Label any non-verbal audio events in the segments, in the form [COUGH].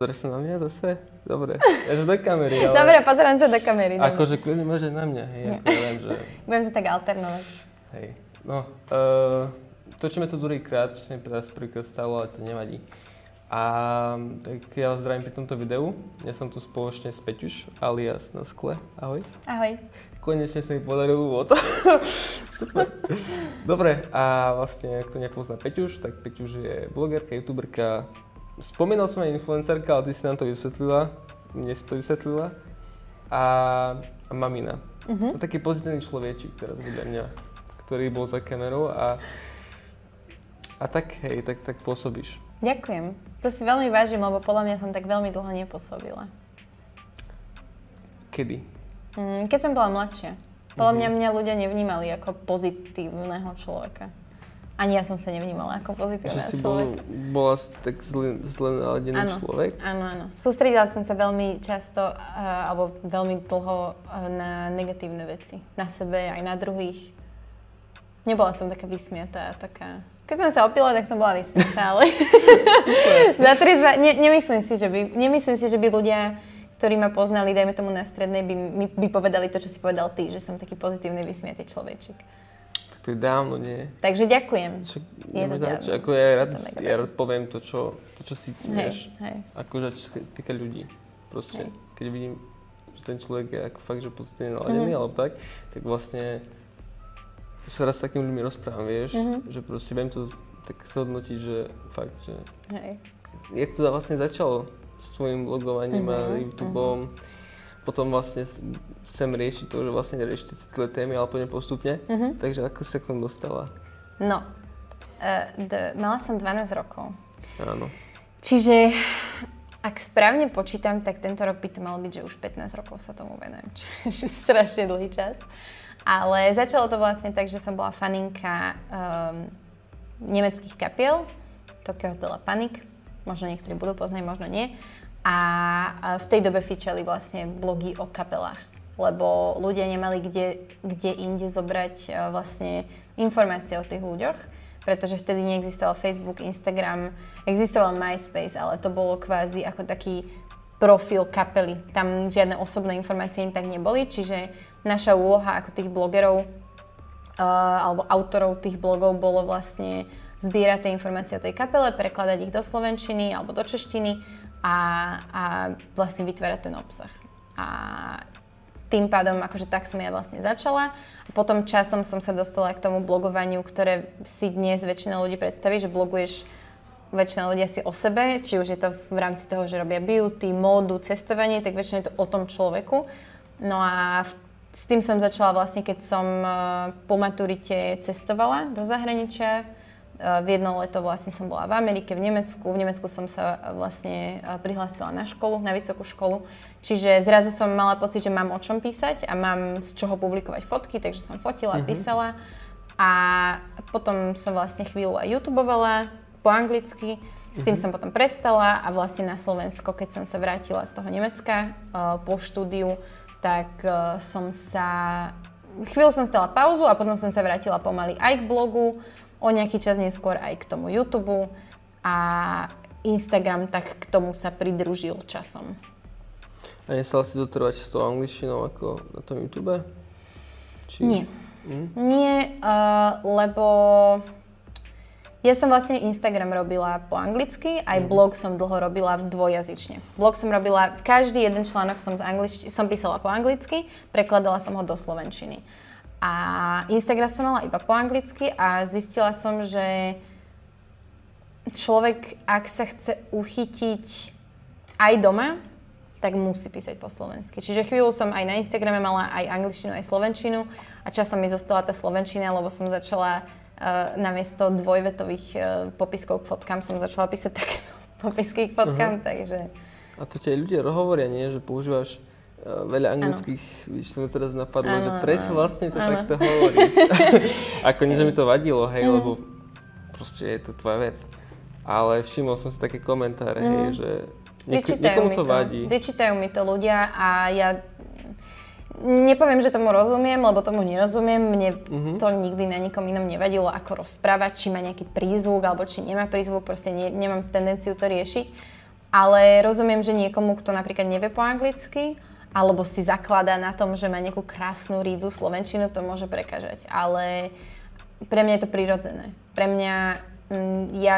Pozrieš sa na mňa zase? Dobre, ja do kamery, ale... Dobre, pozerám sa do kamery. Akože kľudne môže na mňa, hej, ja viem, že... [LAUGHS] Budem to tak alternovať. Hej, no, uh, točíme to druhýkrát, čo sa mi teraz prvýkrát stalo, ale to nevadí. A tak ja vás zdravím pri tomto videu. Ja som tu spoločne s Peťuš, alias na skle. Ahoj. Ahoj. Konečne sa mi podarilo úvod. [LAUGHS] Super. Dobre, a vlastne, ak to nepozná Peťuš, tak Peťuš je blogerka, youtuberka. Spomínal som aj influencerka, ale ty si nám to vysvetlila. Mne si to vysvetlila. A, a mamina. Uh-huh. To taký pozitívny človečik teraz vedľa mňa, ktorý bol za kamerou a, a tak, hej, tak, tak pôsobíš. Ďakujem. To si veľmi vážim, lebo podľa mňa som tak veľmi dlho nepôsobila. Kedy? Mm, Keď som bola mladšia. Podľa mňa mňa ľudia nevnímali ako pozitívneho človeka. Ani ja som sa nevnímala ako Že pozitívneho si bol, človeka. bola tak zle, zle naladený Áno. človek? Áno, áno. Sústredila som sa veľmi často, uh, alebo veľmi dlho uh, na negatívne veci. Na sebe, aj na druhých. Nebola som taká vysmiatá, taká... Keď som sa opila, tak som bola vysmiatá, ale... [LAUGHS] Za triezva, ne, nemyslím, si, že by, nemyslím si, že by ľudia, ktorí ma poznali, dajme tomu na strednej, by, by povedali to, čo si povedal ty, že som taký pozitívny, vysmiatý človečik. To je dávno, nie? Takže ďakujem. Však Je to na čo, dávno. ako ja rád, ja rád poviem to, čo, to, čo si vieš. hej. Akože čo sa týka ľudí. Proste, Hej. keď vidím, že ten človek je ako fakt, že pozitívne naladený, Mhm. alebo tak, tak vlastne sa raz s takými ľuďmi rozprávam, vieš, Mhm. že proste viem to tak zhodnotiť, že fakt, že Hej. jak to vlastne začalo s tvojim blogovaním a Mhm, YouTubeom, potom vlastne chcem riešiť to, že vlastne neriešiť tie citlivé témy, ale poďme postupne. Mhm. Takže ako sa k tomu dostala? No, uh, d- mala som 12 rokov. Áno. Čiže ak správne počítam, tak tento rok by to malo byť, že už 15 rokov sa tomu venujem, [LAUGHS] čo je strašne dlhý čas. Ale začalo to vlastne tak, že som bola faninka um, nemeckých kapiel, Tokyo Hotel Panic, možno niektorí budú poznať, možno nie. A a v tej dobe fičali vlastne blogy o kapelách, lebo ľudia nemali kde, kde inde zobrať e, vlastne informácie o tých ľuďoch, pretože vtedy neexistoval Facebook, Instagram, existoval MySpace, ale to bolo kvázi ako taký profil kapely. Tam žiadne osobné informácie tak neboli, čiže naša úloha ako tých blogerov uh, alebo autorov tých blogov bolo vlastne zbierať tie informácie o tej kapele, prekladať ich do slovenčiny alebo do češtiny a, a vlastne vytvárať ten obsah. A tým pádom, akože tak som ja vlastne začala. A potom časom som sa dostala k tomu blogovaniu, ktoré si dnes väčšina ľudí predstaví, že bloguješ väčšina ľudia si o sebe, či už je to v rámci toho, že robia beauty, módu, cestovanie, tak väčšinou je to o tom človeku. No a s tým som začala vlastne, keď som uh, po maturite cestovala do zahraničia. V jedno leto vlastne som bola v Amerike, v Nemecku. V Nemecku som sa vlastne prihlásila na školu, na vysokú školu. Čiže zrazu som mala pocit, že mám o čom písať a mám z čoho publikovať fotky, takže som fotila, Mhm. písala. A potom som vlastne chvíľu aj youtubovala po anglicky. S tým som potom prestala a vlastne na Slovensko, keď som sa vrátila z toho Nemecka uh, po štúdiu, tak uh, som sa... Chvíľu som stala pauzu a potom som sa vrátila pomaly aj k blogu, o nejaký čas neskôr aj k tomu YouTube a Instagram tak k tomu sa pridružil časom. A nestala si dotrvať s tou angličtinou ako na tom YouTube? Či... Nie. Hm? Nie, uh, lebo ja som vlastne Instagram robila po anglicky, aj blog som dlho robila v dvojazyčne. Blog som robila, každý jeden článok som, z anglič- som písala po anglicky, prekladala som ho do slovenčiny. A Instagram som mala iba po anglicky a zistila som, že človek, ak sa chce uchytiť aj doma, tak musí písať po slovensky. Čiže chvíľu som aj na Instagrame mala aj angličtinu, aj slovenčinu a časom mi zostala tá slovenčina, lebo som začala uh, namiesto dvojvetových uh, popiskov k fotkám som začala písať takéto [LAUGHS] popisky k fotkám, takže A to ti aj ľudia hovoria, nie? Že používaš veľa anglických, to mi teraz napadlo, Áno, že prečo áno. vlastne to Áno. takto hovoríš? [LAUGHS] Ako nie, že mi to vadilo, hej, Mhm. lebo proste je to tvoja vec. Ale všimol som si také komentáre, hej, že nieko, vyčítajú niekomu mi to vadí. Vyčítajú mi to ľudia a ja Nepoviem, že tomu rozumiem, lebo tomu nerozumiem. Mne Mhm. to nikdy na nikom inom nevadilo, ako rozprávať, či má nejaký prízvuk, alebo či nemá prízvuk, proste ne, nemám tendenciu to riešiť. ale rozumiem, že niekomu, kto napríklad nevie po anglicky, alebo si zakladá na tom, že má nejakú krásnu rídzu slovenčinu, to môže prekážať. Ale pre mňa je to prirodzené. Pre mňa, mm, ja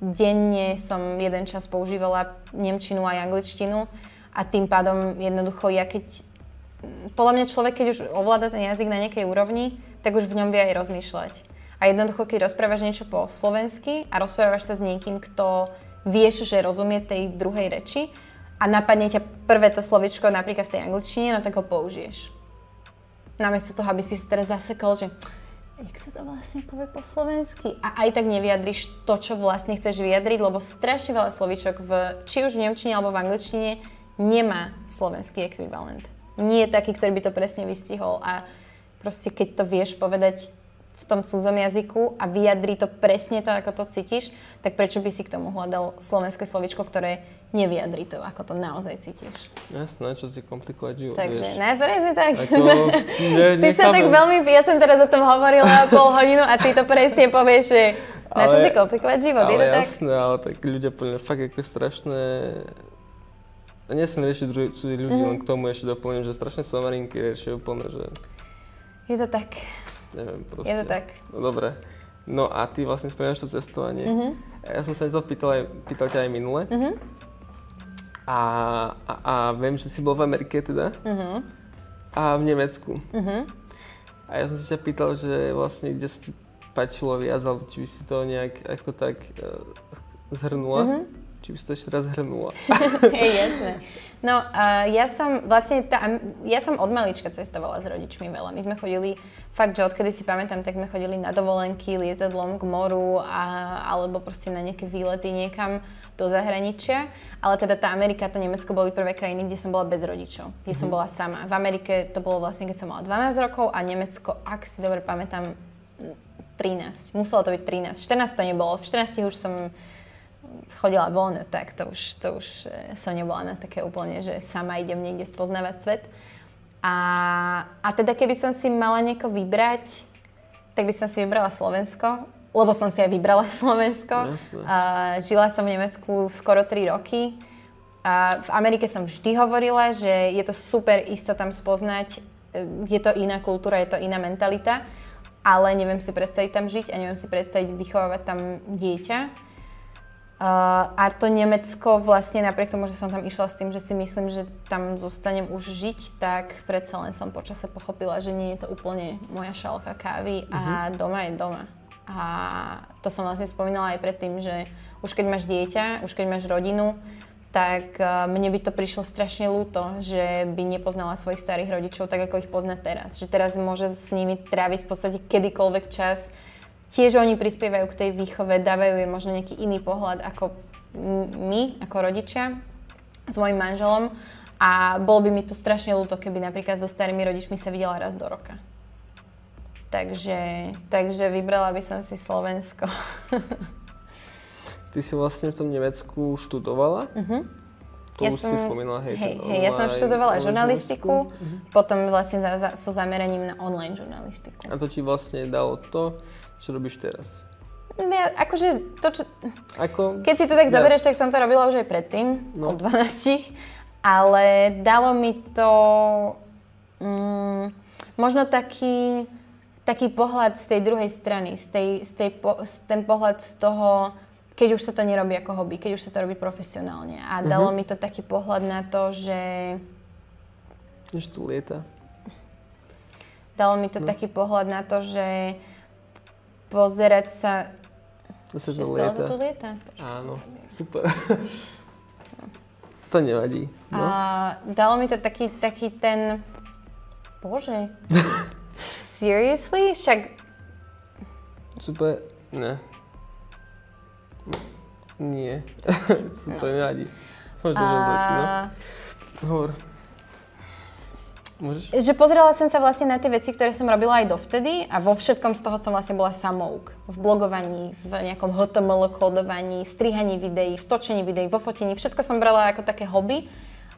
denne som jeden čas používala nemčinu aj angličtinu a tým pádom jednoducho ja keď, mm, podľa mňa človek, keď už ovláda ten jazyk na nejakej úrovni, tak už v ňom vie aj rozmýšľať. A jednoducho, keď rozprávaš niečo po slovensky a rozprávaš sa s niekým, kto vieš, že rozumie tej druhej reči, a napadne ťa prvé to slovičko napríklad v tej angličtine, no tak ho použiješ. Namiesto toho, aby si si teraz zasekol, že jak sa to vlastne povie po slovensky? A aj tak nevyjadriš to, čo vlastne chceš vyjadriť, lebo strašne veľa slovíčok v, či už v Nemčine alebo v angličtine nemá slovenský ekvivalent. Nie je taký, ktorý by to presne vystihol a proste keď to vieš povedať v tom cudzom jazyku a vyjadri to presne to, ako to cítiš, tak prečo by si k tomu hľadal slovenské slovičko, ktoré nevyjadri to, ako to naozaj cítiš. Jasné, čo si komplikovať život, Takže, vieš. ne, presne tak. Ako, ne, [LAUGHS] ty sa tak veľmi, ja som teraz o tom hovorila pol hodinu a ty to presne povieš, že na čo Ale- si komplikovať život, ale je to tak? jasné, ale tak ľudia podľa fakt ako strašné... A nechcem riešiť druhých ľudí, Mhm. len k tomu ešte doplním, že strašne somarinky riešia úplne, že Je to tak, neviem proste. je to tak. No dobre. No a ty vlastne spomínaš to cestovanie. Mhm. Ja som sa to pýtal, aj, pýtal ťa aj minule. Mhm. A, a, a viem, že si bol v Amerike teda. Mhm. A v Nemecku. Mhm. A ja som sa ťa pýtal, že vlastne kde si páčilo viac, alebo či by si to nejak ako tak uh, zhrnula. Mhm. Či by si to ešte raz zhrnula. [LAUGHS] Hej, jasné. No, uh, ja som vlastne, tá, ja som od malička cestovala s rodičmi veľa. My sme chodili, fakt, že odkedy si pamätám, tak sme chodili na dovolenky, lietadlom k moru, a, alebo proste na nejaké výlety niekam do zahraničia. Ale teda tá Amerika, to Nemecko boli prvé krajiny, kde som bola bez rodičov, kde som bola sama. V Amerike to bolo vlastne, keď som mala 12 rokov a Nemecko, ak si dobre pamätám, 13. Muselo to byť 13. 14 to nebolo. V 14 už som chodila von, tak to už, to už e, som nebola na také úplne, že sama idem niekde spoznávať svet. A, a teda keby som si mala nieko vybrať, tak by som si vybrala Slovensko, lebo som si aj vybrala [LAUGHS] Slovensko. Jasné. A, žila som v Nemecku skoro 3 roky. A v Amerike som vždy hovorila, že je to super isto tam spoznať, e, je to iná kultúra, je to iná mentalita, ale neviem si predstaviť tam žiť a neviem si predstaviť vychovávať tam dieťa. Uh, a to Nemecko vlastne napriek tomu, že som tam išla s tým, že si myslím, že tam zostanem už žiť, tak predsa len som počase pochopila, že nie je to úplne moja šálka kávy a doma je doma. A to som vlastne spomínala aj predtým, že už keď máš dieťa, už keď máš rodinu, tak uh, mne by to prišlo strašne ľúto, že by nepoznala svojich starých rodičov tak, ako ich pozná teraz. Že teraz môže s nimi tráviť v podstate kedykoľvek čas, tiež oni prispievajú k tej výchove, dávajú jej možno nejaký iný pohľad ako my, ako rodičia, s mojim manželom. A bolo by mi to strašne ľúto, keby napríklad so starými rodičmi sa videla raz do roka. Takže, takže vybrala by som si Slovensko. [LAUGHS] Ty si vlastne v tom Nemecku študovala? Uh-huh. To Ja už som- si spomínala, hej. Hej, hej, ja som študovala žurnalistiku, potom vlastne za, za, so zameraním na online žurnalistiku. A to ti vlastne dalo to, čo robíš teraz. Ja, akože to, čo, Ako, Keď si to tak Ja. zoberieš, tak som to robila už aj predtým, No. od 12. Ale dalo mi to mm, možno taký, taký pohľad z tej druhej strany, z tej, z tej po, z ten pohľad z toho, keď už sa to nerobí ako hobby, keď už sa to robí profesionálne. A dalo mi to taký pohľad na to, že než tu lieta. dalo mi to taký pohľad na to, že pozerať sa... Zase Že to stále to lieta. lieta? Áno, super. to nevadí. No. A dalo mi to taký, taký ten... Bože. [LAUGHS] Seriously? Však Super, ne. Nie. super, [LAUGHS] nevadí. Môžeš to otočiť, no. Hovor. Môžeš? že pozerala som sa vlastne na tie veci, ktoré som robila aj dovtedy a vo všetkom z toho som vlastne bola samouk. V blogovaní, v nejakom HTML kódovaní, v strihaní videí, v točení videí, vo fotení. Všetko som brala ako také hobby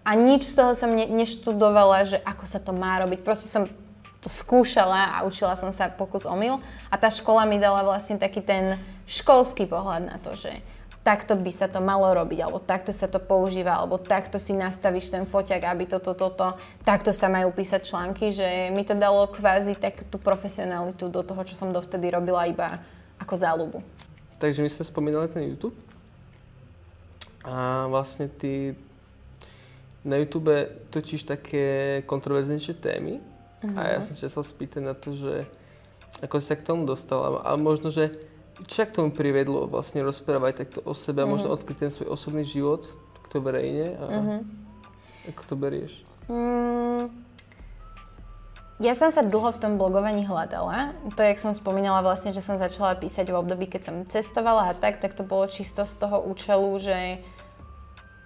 a nič z toho som ne, neštudovala, že ako sa to má robiť. Proste som to skúšala a učila som sa pokus omyl a tá škola mi dala vlastne taký ten školský pohľad na to, že takto by sa to malo robiť, alebo takto sa to používa, alebo takto si nastavíš ten foťak, aby toto, toto, takto sa majú písať články, že mi to dalo kvázi tak tú profesionalitu do toho, čo som dovtedy robila iba ako záľubu. Takže my sme spomínali ten YouTube. A vlastne ty na YouTube točíš také kontroverznejšie témy. Uh-huh. A ja mhm. som sa chcel spýtať na to, že ako si sa k tomu dostala. A možno, že čo k tomu privedlo vlastne rozprávať takto o sebe a mm-hmm. možno mhm. odkryť ten svoj osobný život takto verejne a mm-hmm. ako to berieš? Mm, ja som sa dlho v tom blogovaní hľadala. To, jak som spomínala vlastne, že som začala písať v období, keď som cestovala a tak, tak to bolo čisto z toho účelu, že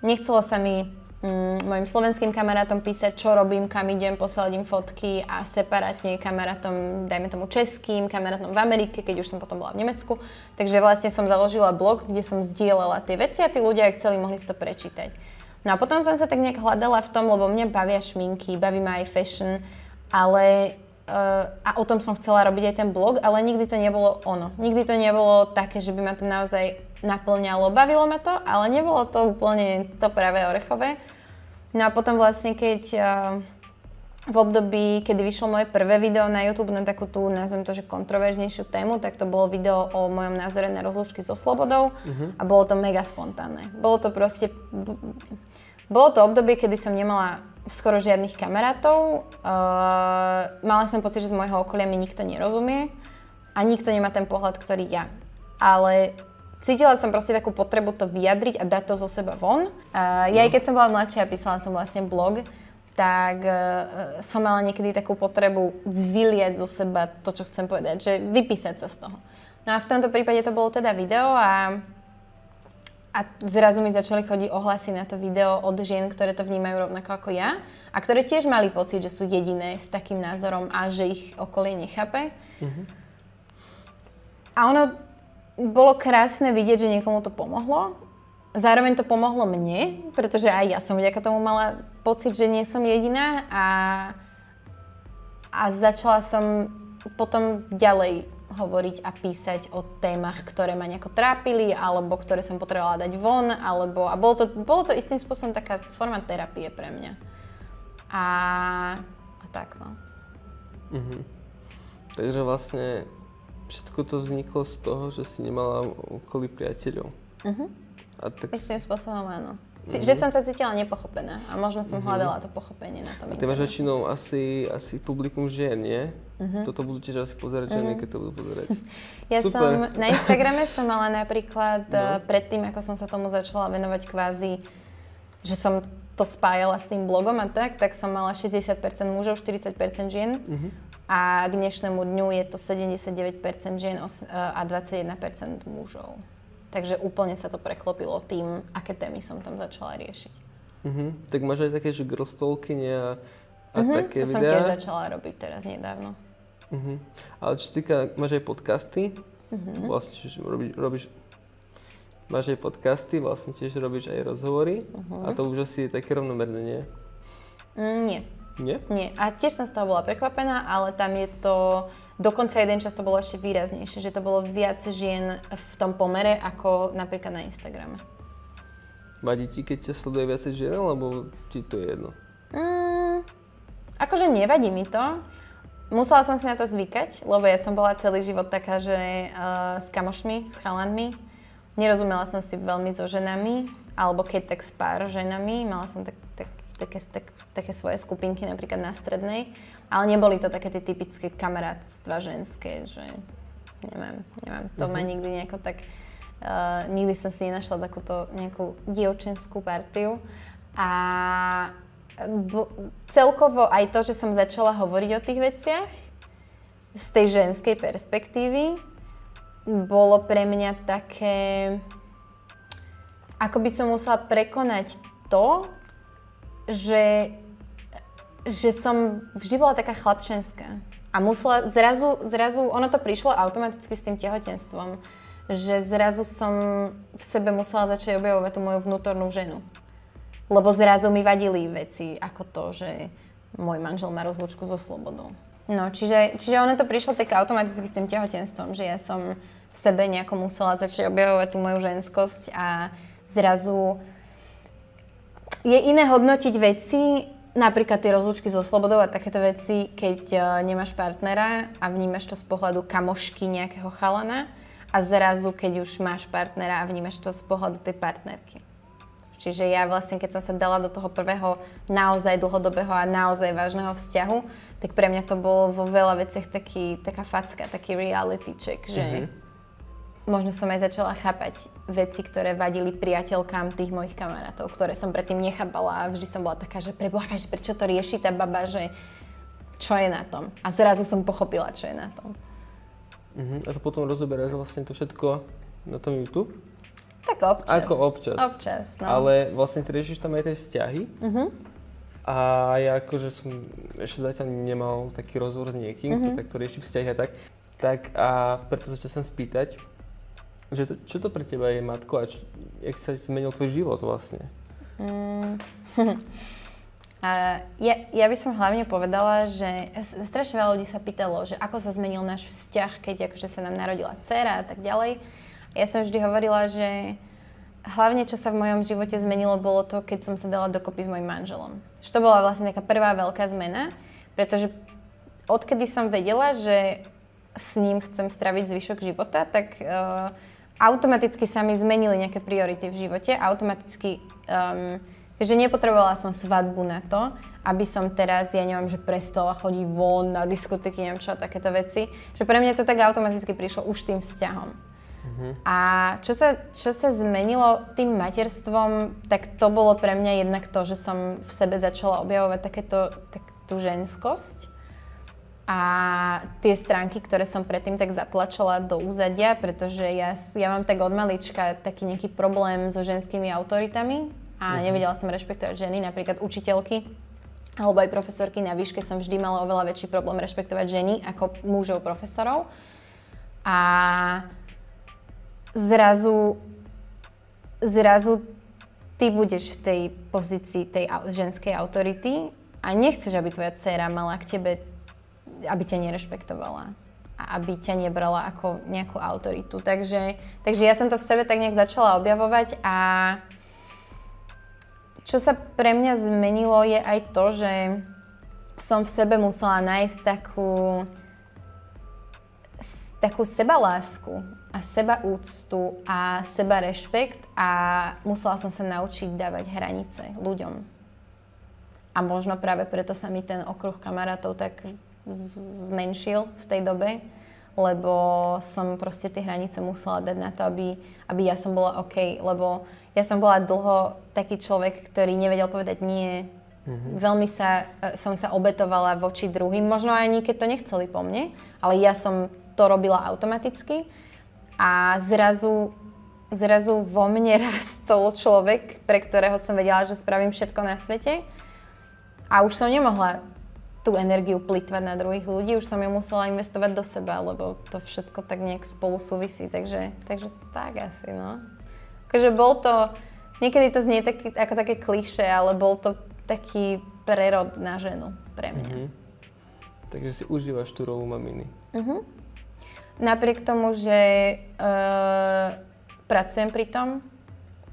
nechcelo sa mi mm, mojim slovenským kamarátom písať, čo robím, kam idem, posielať im fotky a separátne kamarátom, dajme tomu českým, kamarátom v Amerike, keď už som potom bola v Nemecku. Takže vlastne som založila blog, kde som zdieľala tie veci a tí ľudia, ak chceli, mohli si to prečítať. No a potom som sa tak nejak hľadala v tom, lebo mňa bavia šminky, baví ma aj fashion, ale Uh, a o tom som chcela robiť aj ten blog, ale nikdy to nebolo ono. Nikdy to nebolo také, že by ma to naozaj naplňalo. Bavilo ma to, ale nebolo to úplne to práve orechové. No a potom vlastne, keď uh, v období, kedy vyšlo moje prvé video na YouTube na takú tú, nazvem to, že kontroverznejšiu tému, tak to bolo video o mojom názore na rozlúčky so slobodou uh-huh. a bolo to mega spontánne. Bolo to proste... Bolo to obdobie, kedy som nemala skoro žiadnych kamarátov. Uh, mala som pocit, že z môjho okolia mi nikto nerozumie a nikto nemá ten pohľad, ktorý ja. Ale cítila som proste takú potrebu to vyjadriť a dať to zo seba von. Uh, ja aj keď som bola mladšia a písala som vlastne blog, tak uh, som mala niekedy takú potrebu vylieť zo seba to, čo chcem povedať, že vypísať sa z toho. No a v tomto prípade to bolo teda video a a zrazu mi začali chodiť ohlasy na to video od žien, ktoré to vnímajú rovnako ako ja a ktoré tiež mali pocit, že sú jediné s takým názorom a že ich okolie nechápe. Mm-hmm. A ono bolo krásne vidieť, že niekomu to pomohlo. Zároveň to pomohlo mne, pretože aj ja som vďaka tomu mala pocit, že nie som jediná a, a začala som potom ďalej hovoriť a písať o témach, ktoré ma nejako trápili, alebo ktoré som potrebovala dať von, alebo, a bolo to, bolo to istým spôsobom taká forma terapie pre mňa. A, a tak, no. Mhm. Takže vlastne všetko to vzniklo z toho, že si nemala okolí priateľov. Mhm. A tak... Istým spôsobom áno. Mm-hmm. Že som sa cítila nepochopená a možno som mm-hmm. hľadala to pochopenie na tom Ty máš väčšinou asi, asi publikum žien, nie? Mm-hmm. Toto budú tiež asi pozerať ženy, mm-hmm. keď to budú pozerať. [LAUGHS] Ja Super. som, na Instagrame som mala napríklad, no. Eh, predtým, ako som sa tomu začala venovať kvázi, že som to spájala s tým blogom a tak, tak som mala 60% mužov, 40% žien. Mm-hmm. A k dnešnému dňu je to 79% žien a 21% mužov. Takže úplne sa to preklopilo tým, aké témy som tam začala riešiť. Uh-huh. Tak máš aj také, že grostolky a, a uh-huh, také to videá? som tiež začala robiť teraz nedávno. Uh-huh. Ale čo týka, máš aj podcasty? Uh-huh. Vlastne čiže robíš, robíš máš aj podcasty, vlastne tiež robíš aj rozhovory uh-huh. a to už asi je také rovnomerné, nie? Mm, nie. Nie? Nie. A tiež som z toho bola prekvapená, ale tam je to, dokonca jeden čas to bolo ešte výraznejšie, že to bolo viac žien v tom pomere ako napríklad na Instagrame. Vadí ti, keď ťa sleduje viac žien, alebo ti to je jedno? Mm, akože nevadí mi to. Musela som si na to zvykať, lebo ja som bola celý život taká, že uh, s kamošmi, s chalanmi. Nerozumela som si veľmi so ženami, alebo keď tak s pár ženami. Mala som tak, tak také, tak, také svoje skupinky napríklad na strednej, ale neboli to také tie typické kamarátstva ženské, že neviem, neviem, to ma mhm. nikdy nejako tak, uh, nikdy som si nenašla takúto nejakú dievčenskú partiu a bo, celkovo aj to, že som začala hovoriť o tých veciach z tej ženskej perspektívy, bolo pre mňa také, ako by som musela prekonať to, že, že som vždy bola taká chlapčenská. A musela, zrazu, zrazu, ono to prišlo automaticky s tým tehotenstvom, že zrazu som v sebe musela začať objavovať tú moju vnútornú ženu. Lebo zrazu mi vadili veci ako to, že môj manžel má rozlučku so slobodou. No, čiže, čiže ono to prišlo tak automaticky s tým tehotenstvom, že ja som v sebe nejako musela začať objavovať tú moju ženskosť a zrazu je iné hodnotiť veci, napríklad tie rozlúčky so slobodou a takéto veci, keď uh, nemáš partnera a vnímaš to z pohľadu kamošky nejakého chalana a zrazu, keď už máš partnera a vnímaš to z pohľadu tej partnerky. Čiže ja vlastne, keď som sa dala do toho prvého naozaj dlhodobého a naozaj vážneho vzťahu, tak pre mňa to bolo vo veľa veciach taký, taká facka, taký reality check, že mm-hmm možno som aj začala chápať veci, ktoré vadili priateľkám tých mojich kamarátov, ktoré som predtým nechápala a vždy som bola taká, že preboha, že prečo to rieši tá baba, že čo je na tom. A zrazu som pochopila, čo je na tom. Uh-huh. A to potom rozoberáš vlastne to všetko na tom YouTube? Tak občas. Ako občas. Občas, no. Ale vlastne ty riešiš tam aj tie vzťahy. Uh-huh. A ja akože som ešte zatiaľ nemal taký rozhovor s niekým, uh-huh. kto takto rieši vzťahy a tak. Tak a preto sa chcem spýtať, že to, čo to pre teba je, Matko, a čo, jak sa zmenil tvoj život vlastne? Mm. [LAUGHS] a ja, ja by som hlavne povedala, že strašne veľa ľudí sa pýtalo, že ako sa zmenil náš vzťah, keď akože sa nám narodila dcera a tak ďalej. Ja som vždy hovorila, že hlavne čo sa v mojom živote zmenilo, bolo to, keď som sa dala dokopy s mojim manželom. Že to bola vlastne taká prvá veľká zmena, pretože odkedy som vedela, že s ním chcem straviť zvyšok života, tak uh, automaticky sa mi zmenili nejaké priority v živote, automaticky, um, že nepotrebovala som svadbu na to, aby som teraz, ja neviem, že prestala chodiť von na diskotéky, neviem čo takéto veci. Že pre mňa to tak automaticky prišlo už tým vzťahom. Uh-huh. A čo sa, čo sa zmenilo tým materstvom, tak to bolo pre mňa jednak to, že som v sebe začala objavovať takéto, tak, tú ženskosť a tie stránky, ktoré som predtým tak zatlačila do úzadia, pretože ja, ja mám tak od malička taký nejaký problém so ženskými autoritami a uh-huh. nevedela som rešpektovať ženy, napríklad učiteľky alebo aj profesorky na výške som vždy mala oveľa väčší problém rešpektovať ženy ako mužov profesorov. A zrazu, zrazu ty budeš v tej pozícii tej ženskej autority a nechceš, aby tvoja dcéra mala k tebe aby ťa nerešpektovala a aby ťa nebrala ako nejakú autoritu. Takže, takže ja som to v sebe tak nejak začala objavovať a čo sa pre mňa zmenilo je aj to, že som v sebe musela nájsť takú, takú sebalásku a seba úctu a seba rešpekt a musela som sa naučiť dávať hranice ľuďom. A možno práve preto sa mi ten okruh kamarátov tak zmenšil v tej dobe, lebo som proste tie hranice musela dať na to, aby, aby ja som bola OK, lebo ja som bola dlho taký človek, ktorý nevedel povedať nie. Mm-hmm. Veľmi sa, e, som sa obetovala voči druhým, možno aj ani keď to nechceli po mne, ale ja som to robila automaticky a zrazu, zrazu vo mne [LAUGHS] rastol človek, pre ktorého som vedela, že spravím všetko na svete a už som nemohla tú energiu plýtvať na druhých ľudí, už som ju musela investovať do seba, lebo to všetko tak nejak spolu súvisí, takže, takže tak asi, no. Akože bol to, niekedy to znie taký, ako také kliše, ale bol to taký prerod na ženu pre mňa. Mm-hmm. Takže si užívaš tú rolu maminy. Mm-hmm. Napriek tomu, že uh, pracujem pri tom,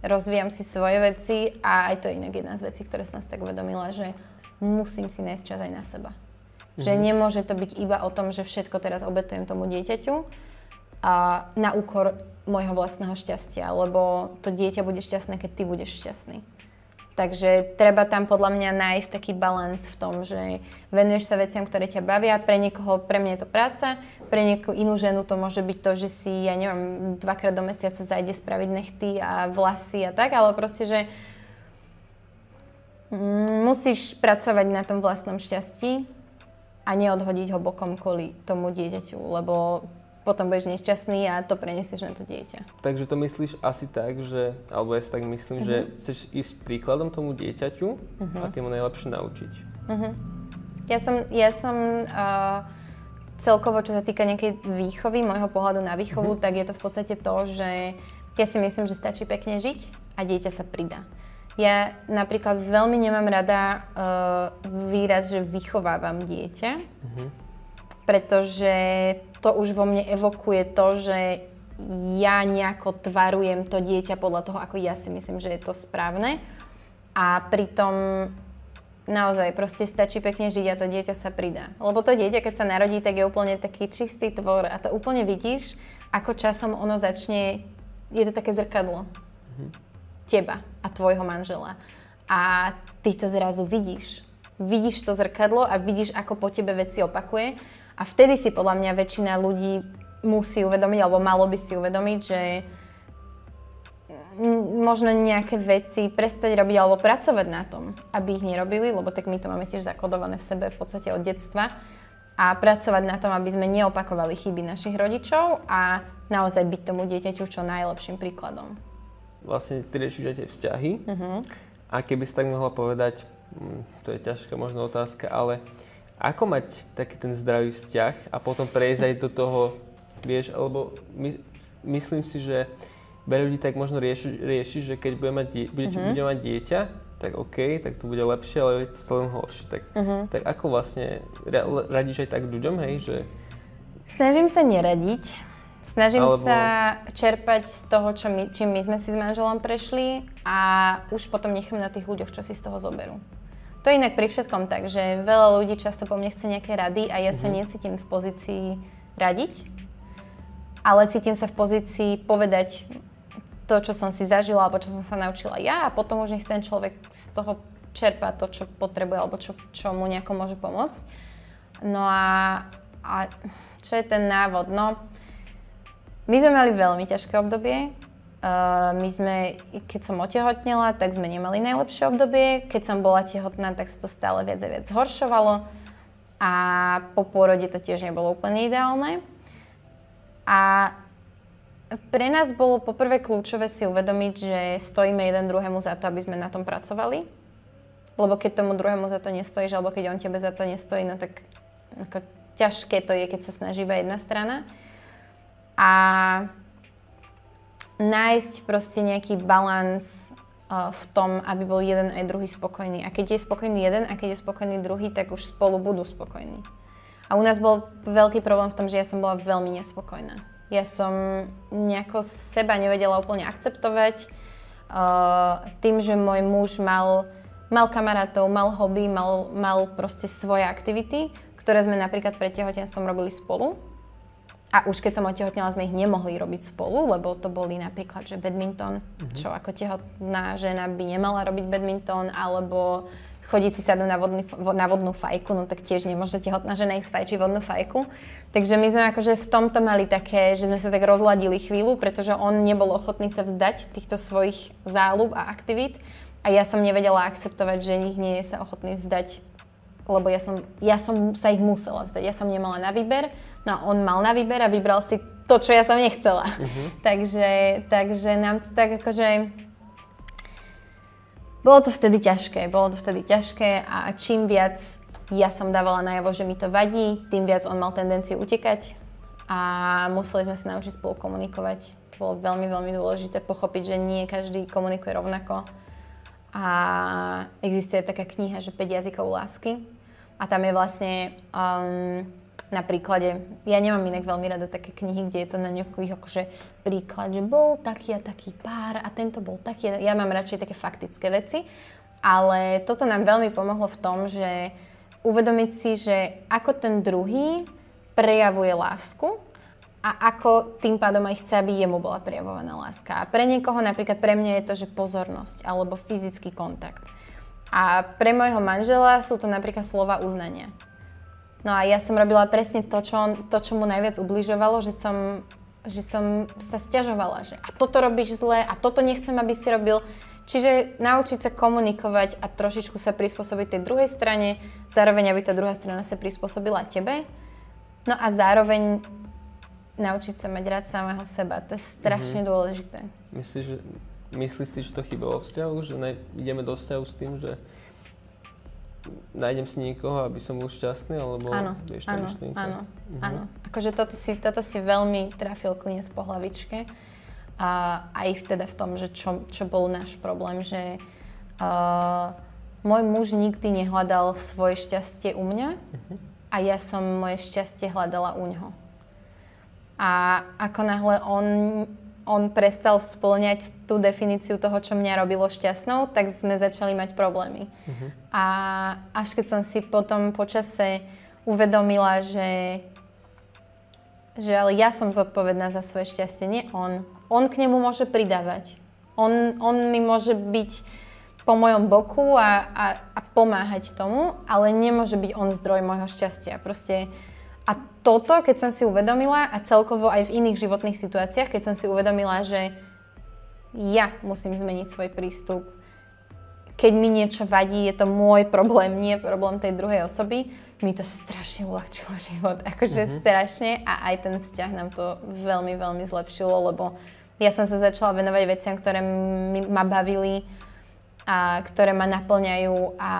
rozvíjam si svoje veci a aj to je inak jedna z vecí, ktoré som si tak uvedomila, že musím si nájsť čas aj na seba. Mm-hmm. Že nemôže to byť iba o tom, že všetko teraz obetujem tomu dieťaťu a na úkor môjho vlastného šťastia, lebo to dieťa bude šťastné, keď ty budeš šťastný. Takže treba tam podľa mňa nájsť taký balans v tom, že venuješ sa veciam, ktoré ťa bavia. Pre niekoho, pre mňa je to práca, pre niekoho inú ženu to môže byť to, že si, ja neviem, dvakrát do mesiaca zajde spraviť nechty a vlasy a tak, ale proste, že Mm, musíš pracovať na tom vlastnom šťastí a neodhodiť ho bokom kvôli tomu dieťaťu, lebo potom budeš nešťastný a to prenesieš na to dieťa. Takže to myslíš asi tak, že, alebo ja si tak myslím, uh-huh. že mhm. chceš ísť príkladom tomu dieťaťu uh-huh. a tým ho najlepšie naučiť. Uh-huh. Ja som, ja som uh, celkovo, čo sa týka nejakej výchovy, môjho pohľadu na výchovu, uh-huh. tak je to v podstate to, že ja si myslím, že stačí pekne žiť a dieťa sa pridá. Ja napríklad veľmi nemám rada uh, výraz, že vychovávam dieťa, uh-huh. pretože to už vo mne evokuje to, že ja nejako tvarujem to dieťa podľa toho, ako ja si myslím, že je to správne. A pritom naozaj proste stačí pekne žiť a to dieťa sa pridá. Lebo to dieťa, keď sa narodí, tak je úplne taký čistý tvor a to úplne vidíš, ako časom ono začne, je to také zrkadlo. Mhm. Teba a tvojho manžela. A ty to zrazu vidíš. Vidíš to zrkadlo a vidíš, ako po tebe veci opakuje. A vtedy si podľa mňa väčšina ľudí musí uvedomiť, alebo malo by si uvedomiť, že možno nejaké veci prestať robiť alebo pracovať na tom, aby ich nerobili, lebo tak my to máme tiež zakodované v sebe v podstate od detstva a pracovať na tom, aby sme neopakovali chyby našich rodičov a naozaj byť tomu dieťaťu čo najlepším príkladom. Vlastne ty riešiš aj tie vzťahy uh-huh. a keby si tak mohla povedať, hm, to je ťažká možno otázka, ale ako mať taký ten zdravý vzťah a potom prejsť aj do toho vieš, alebo my, myslím si, že veľa ľudí tak možno rieši, rieši že keď bude mať, die, bude, uh-huh. bude mať dieťa, tak OK, tak to bude lepšie, ale je to len horšie. Tak, uh-huh. tak ako vlastne radíš aj tak ľuďom, hej, že... Snažím sa neradiť. Snažím Alebo... sa čerpať z toho, čo my, čím my sme si s manželom prešli a už potom nechám na tých ľuďoch, čo si z toho zoberú. To je inak pri všetkom tak, že veľa ľudí často po mne chce nejaké rady a ja sa necítim v pozícii radiť, ale cítim sa v pozícii povedať to, čo som si zažila alebo čo som sa naučila ja a potom už nech ten človek z toho čerpa to, čo potrebuje alebo čo, čo mu nejako môže pomôcť. No a, a čo je ten návod? No, my sme mali veľmi ťažké obdobie. Uh, my sme, keď som otehotnela, tak sme nemali najlepšie obdobie. Keď som bola tehotná, tak sa to stále viac a viac zhoršovalo. A po pôrode to tiež nebolo úplne ideálne. A pre nás bolo poprvé kľúčové si uvedomiť, že stojíme jeden druhému za to, aby sme na tom pracovali. Lebo keď tomu druhému za to nestojíš, alebo keď on tebe za to nestojí, no tak ako ťažké to je, keď sa snaží iba jedna strana. A nájsť proste nejaký balans uh, v tom, aby bol jeden aj druhý spokojný. A keď je spokojný jeden a keď je spokojný druhý, tak už spolu budú spokojní. A u nás bol veľký problém v tom, že ja som bola veľmi nespokojná. Ja som nejako seba nevedela úplne akceptovať. Uh, tým, že môj muž mal, mal kamarátov, mal hobby, mal, mal proste svoje aktivity, ktoré sme napríklad pred tehotenstvom robili spolu. A už keď som otehotnila, sme ich nemohli robiť spolu, lebo to boli napríklad, že badminton, mm-hmm. čo ako tehotná žena by nemala robiť badminton, alebo chodiť si sadnúť na, vodný, na vodnú fajku, no tak tiež nemôže tehotná žena ísť fajčiť vodnú fajku. Takže my sme akože v tomto mali také, že sme sa tak rozladili chvíľu, pretože on nebol ochotný sa vzdať týchto svojich záľub a aktivít a ja som nevedela akceptovať, že ich nie je sa ochotný vzdať, lebo ja som, ja som sa ich musela vzdať. Ja som nemala na výber, no on mal na výber a vybral si to, čo ja som nechcela. Uh-huh. [LAUGHS] takže, takže nám to tak akože bolo to vtedy ťažké, bolo to vtedy ťažké a čím viac ja som dávala najavo, že mi to vadí, tým viac on mal tendenciu utekať a museli sme sa naučiť spolu komunikovať. To bolo veľmi, veľmi dôležité pochopiť, že nie každý komunikuje rovnako. A existuje taká kniha, že 5 jazykov lásky. A tam je vlastne um, na príklade, ja nemám inak veľmi rada také knihy, kde je to na nejakých akože príklad, že bol taký a taký pár a tento bol taký, ja mám radšej také faktické veci, ale toto nám veľmi pomohlo v tom, že uvedomiť si, že ako ten druhý prejavuje lásku a ako tým pádom aj chce, aby jemu bola prejavovaná láska. A pre niekoho, napríklad pre mňa je to, že pozornosť alebo fyzický kontakt. A pre môjho manžela sú to napríklad slova uznania. No a ja som robila presne to, čo, on, to, čo mu najviac ubližovalo, že som, že som sa stiažovala, že a toto robíš zle a toto nechcem, aby si robil. Čiže naučiť sa komunikovať a trošičku sa prispôsobiť tej druhej strane, zároveň aby tá druhá strana sa prispôsobila tebe. No a zároveň naučiť sa mať rád samého seba. To je strašne mm-hmm. dôležité. Myslíš, že, myslíš si, že to chyba vo vzťahu? Že ne, ideme do vzťahu s tým, že nájdem si niekoho, aby som bol šťastný, alebo áno, vieš áno, myšlienka? Áno, uh-huh. áno. Akože toto si, toto si veľmi trafil klinec po hlavičke. A aj teda v tom, že čo, čo bol náš problém, že uh, môj muž nikdy nehľadal svoje šťastie u mňa uh-huh. a ja som moje šťastie hľadala u ňoho. A ako náhle on, on prestal splňať tú definíciu toho, čo mňa robilo šťastnou, tak sme začali mať problémy. Uh-huh. A až keď som si potom počase uvedomila, že, že ale ja som zodpovedná za svoje šťastie, nie on. On k nemu môže pridávať. On, on mi môže byť po mojom boku a, a, a pomáhať tomu, ale nemôže byť on zdroj môjho šťastia. Proste a toto, keď som si uvedomila a celkovo aj v iných životných situáciách, keď som si uvedomila, že ja musím zmeniť svoj prístup. Keď mi niečo vadí, je to môj problém, nie problém tej druhej osoby. Mi to strašne uľahčilo život, [LAUGHS] akože mm-hmm. strašne a aj ten vzťah nám to veľmi, veľmi zlepšilo, lebo ja som sa začala venovať veciam, ktoré mi, ma bavili a ktoré ma naplňajú a,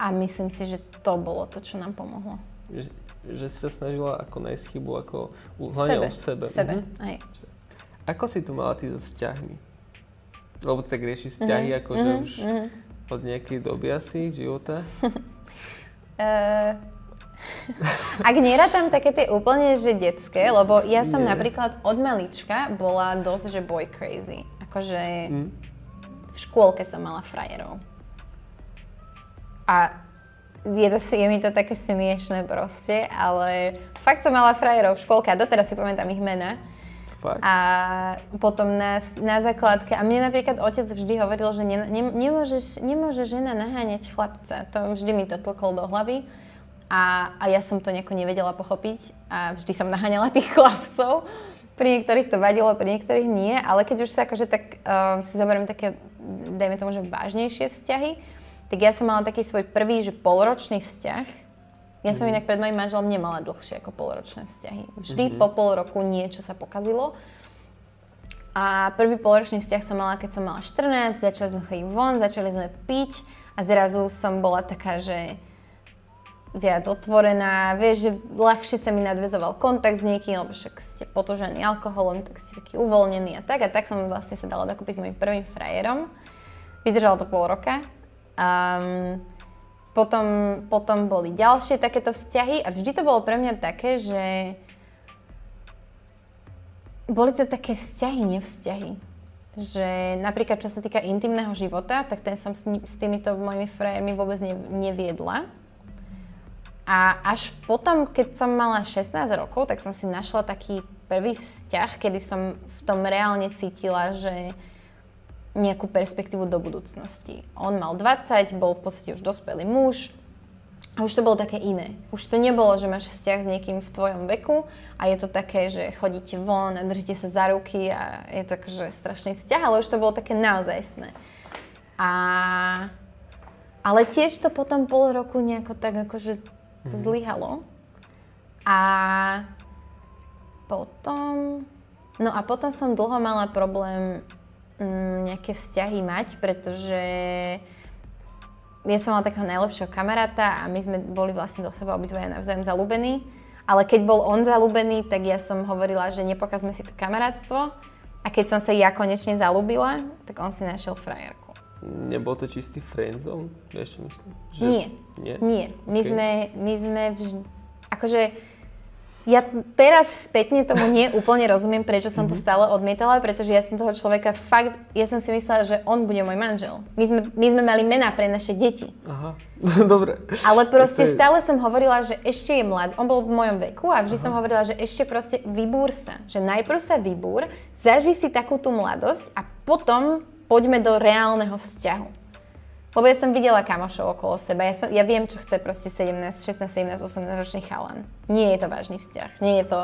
a myslím si, že to bolo to, čo nám pomohlo. Že, že si sa snažila ako nájsť chybu, ako sebe. v sebe. V sebe, mm-hmm. hej. Ako si to mala ty so vzťahmi? Lebo tak rieši vzťahy, mm-hmm. akože mm-hmm. už mm-hmm. od nejakej doby asi života? [LAUGHS] uh, ak nerátam také tie úplne, že detské, lebo ja som Nie. napríklad od malička bola dosť, že boy crazy. Akože mm. v škôlke som mala frajerov. A je, to, je mi to také smiešné proste, ale fakt som mala frajerov v škôlke a doteraz si pamätám ich mena. Fakt. A potom na, na základke, a mne napríklad otec vždy hovoril, že ne, ne, nemôžeš, nemôže žena naháňať chlapca. To vždy mi to tlkol do hlavy. A, a ja som to nejako nevedela pochopiť a vždy som naháňala tých chlapcov. Pri niektorých to vadilo, pri niektorých nie, ale keď už sa akože tak uh, si zoberiem také, dajme tomu, že vážnejšie vzťahy, tak ja som mala taký svoj prvý, že polročný vzťah. Ja som mm. inak pred mojim manželom nemala dlhšie ako polročné vzťahy. Vždy mm-hmm. po pol roku niečo sa pokazilo. A prvý polročný vzťah som mala, keď som mala 14, začali sme chodiť von, začali sme piť a zrazu som bola taká, že viac otvorená, vieš, že ľahšie sa mi nadvezoval kontakt s niekým, lebo však ste potožení alkoholom, tak ste taký uvoľnení a tak. A tak som vlastne sa dala dokopy s mojim prvým frajerom. Vydržalo to pol roka. Um, potom, potom boli ďalšie takéto vzťahy a vždy to bolo pre mňa také, že boli to také vzťahy, nevzťahy. Že napríklad čo sa týka intimného života, tak ten som s, s týmito mojimi frajermi vôbec ne, neviedla a až potom, keď som mala 16 rokov, tak som si našla taký prvý vzťah, kedy som v tom reálne cítila, že nejakú perspektívu do budúcnosti. On mal 20, bol v podstate už dospelý muž a už to bolo také iné. Už to nebolo, že máš vzťah s niekým v tvojom veku a je to také, že chodíte von a držíte sa za ruky a je to akože strašný vzťah, ale už to bolo také naozajstné. A... Ale tiež to potom pol roku nejako tak akože mhm. zlyhalo. A potom... No a potom som dlho mala problém nejaké vzťahy mať, pretože ja som mala takého najlepšieho kamaráta a my sme boli vlastne do seba obidvaja navzájom zalúbení. Ale keď bol on zalúbený, tak ja som hovorila, že nepokazme si to kamarátstvo. A keď som sa ja konečne zalúbila, tak on si našiel frajerku. Nebol to čistý friendzone? Vieš, myslím? Že... Nie. Nie? Nie. My, okay. sme, my sme vždy... Akože ja teraz spätne tomu [LAUGHS] nie úplne rozumiem, prečo som to mhm. stále odmietala, pretože ja som toho človeka fakt, ja som si myslela, že on bude môj manžel. My sme, my sme mali mená pre naše deti. Aha, [LAUGHS] dobre. Ale proste je... stále som hovorila, že ešte je mladý, on bol v mojom veku a vždy Aha. som hovorila, že ešte proste vybúr sa. Že najprv sa vybúr, zaži si takú tú mladosť a potom poďme do reálneho vzťahu. Lebo ja som videla kamošov okolo seba, ja, som, ja viem, čo chce proste 17, 16, 17, 18 ročný chalan. Nie je to vážny vzťah, nie je to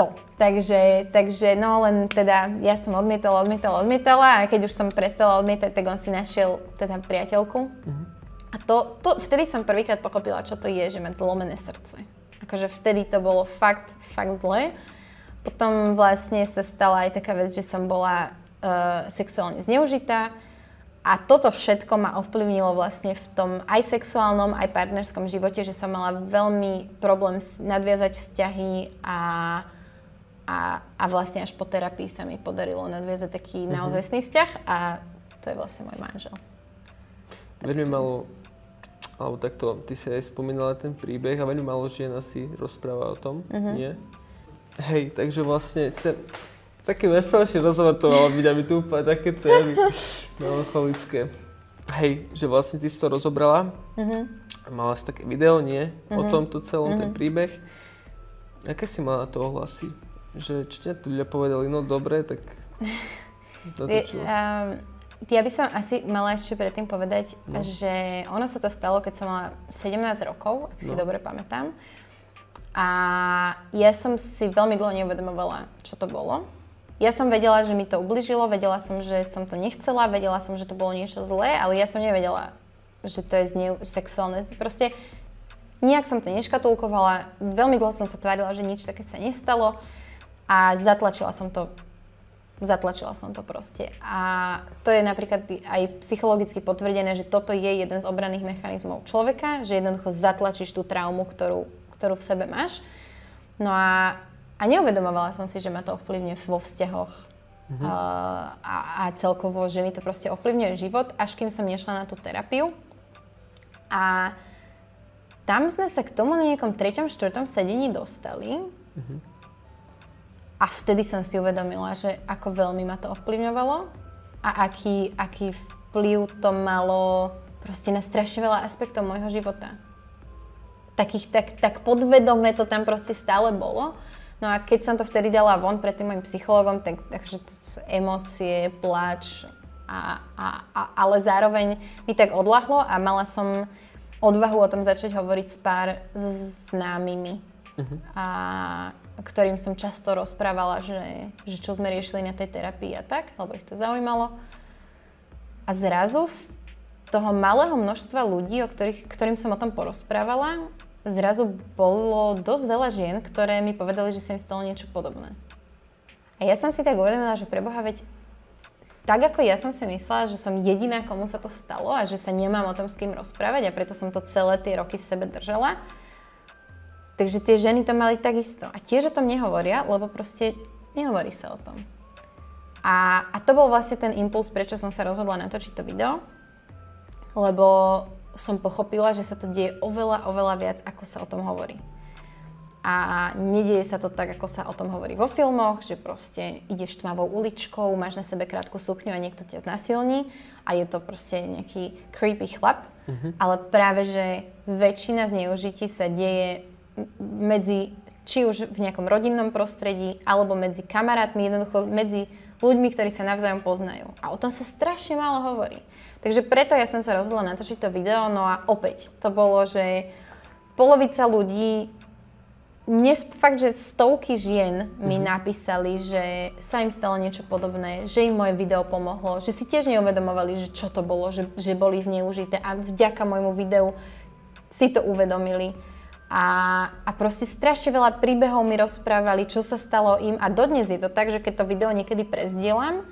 to. Takže, takže no len teda ja som odmietala, odmietala, odmietala a keď už som prestala odmietať, tak on si našiel teda priateľku. Mm-hmm. A to, to, vtedy som prvýkrát pochopila, čo to je, že má zlomené srdce. Akože vtedy to bolo fakt, fakt zlé. Potom vlastne sa stala aj taká vec, že som bola uh, sexuálne zneužitá. A toto všetko ma ovplyvnilo vlastne v tom aj sexuálnom, aj partnerskom živote, že som mala veľmi problém nadviazať vzťahy a, a, a vlastne až po terapii sa mi podarilo nadviazať taký mm-hmm. naozajstný vzťah a to je vlastne môj manžel. Veľmi malo alebo takto, ty si aj spomínala ten príbeh a veľmi málo žien asi rozpráva o tom, uh-huh. nie? Hej, takže vlastne sa, také veselšie rozhovor to malo byť, aby tu úplne také témy melancholické. Hej, že vlastne ty si to rozobrala, uh-huh. mala si také video, nie? Uh-huh. O tomto celom, uh-huh. ten príbeh. Aké si mala to ohlasy? Že čo ťa ľudia povedali, no dobre, tak... [LAUGHS] Um, ja by som asi mala ešte predtým povedať, no. že ono sa to stalo, keď som mala 17 rokov, ak si no. dobre pamätám. A ja som si veľmi dlho neuvedomovala, čo to bolo. Ja som vedela, že mi to ubližilo, vedela som, že som to nechcela, vedela som, že to bolo niečo zlé, ale ja som nevedela, že to je zne- sexuálne. Proste nejak som to neškatulkovala, veľmi dlho som sa tvárila, že nič také sa nestalo a zatlačila som to zatlačila som to proste. A to je napríklad aj psychologicky potvrdené, že toto je jeden z obranných mechanizmov človeka, že jednoducho zatlačíš tú traumu, ktorú, ktorú v sebe máš. No a, a neuvedomovala som si, že ma to ovplyvňuje vo vzťahoch mm-hmm. a, a celkovo, že mi to proste ovplyvňuje život, až kým som nešla na tú terapiu. A tam sme sa k tomu na nejakom treťom, štvrtom sedení dostali. Mm-hmm. A vtedy som si uvedomila, že ako veľmi ma to ovplyvňovalo a aký, aký vplyv to malo proste na strašne veľa aspektov môjho života. Takých, tak, tak podvedome to tam proste stále bolo. No a keď som to vtedy dala von pred tým môjim psychologom, tak takže to sú emócie, plač, a, a, a, ale zároveň mi tak odlahlo a mala som odvahu o tom začať hovoriť s pár známymi. Uh-huh. A ktorým som často rozprávala, že, že čo sme riešili na tej terapii a tak, lebo ich to zaujímalo. A zrazu z toho malého množstva ľudí, o ktorých, ktorým som o tom porozprávala, zrazu bolo dosť veľa žien, ktoré mi povedali, že sa im stalo niečo podobné. A ja som si tak uvedomila, že preboha, veď tak ako ja som si myslela, že som jediná, komu sa to stalo a že sa nemám o tom s kým rozprávať a preto som to celé tie roky v sebe držala, Takže tie ženy to mali takisto. A tiež o tom nehovoria, lebo proste nehovorí sa o tom. A, a to bol vlastne ten impuls, prečo som sa rozhodla natočiť to video. Lebo som pochopila, že sa to deje oveľa, oveľa viac, ako sa o tom hovorí. A nedieje sa to tak, ako sa o tom hovorí vo filmoch, že proste ideš tmavou uličkou, máš na sebe krátku sukňu a niekto ťa znasilní a je to proste nejaký creepy chlap. Mm-hmm. Ale práve, že väčšina zneužití sa deje medzi, či už v nejakom rodinnom prostredí, alebo medzi kamarátmi, jednoducho medzi ľuďmi, ktorí sa navzájom poznajú. A o tom sa strašne málo hovorí. Takže preto ja som sa rozhodla natočiť to video, no a opäť, to bolo, že polovica ľudí, dnes fakt, že stovky žien mi mm-hmm. napísali, že sa im stalo niečo podobné, že im moje video pomohlo, že si tiež neuvedomovali, že čo to bolo, že, že boli zneužité a vďaka môjmu videu si to uvedomili. A, a proste strašne veľa príbehov mi rozprávali, čo sa stalo im a dodnes je to tak, že keď to video niekedy prezdielam,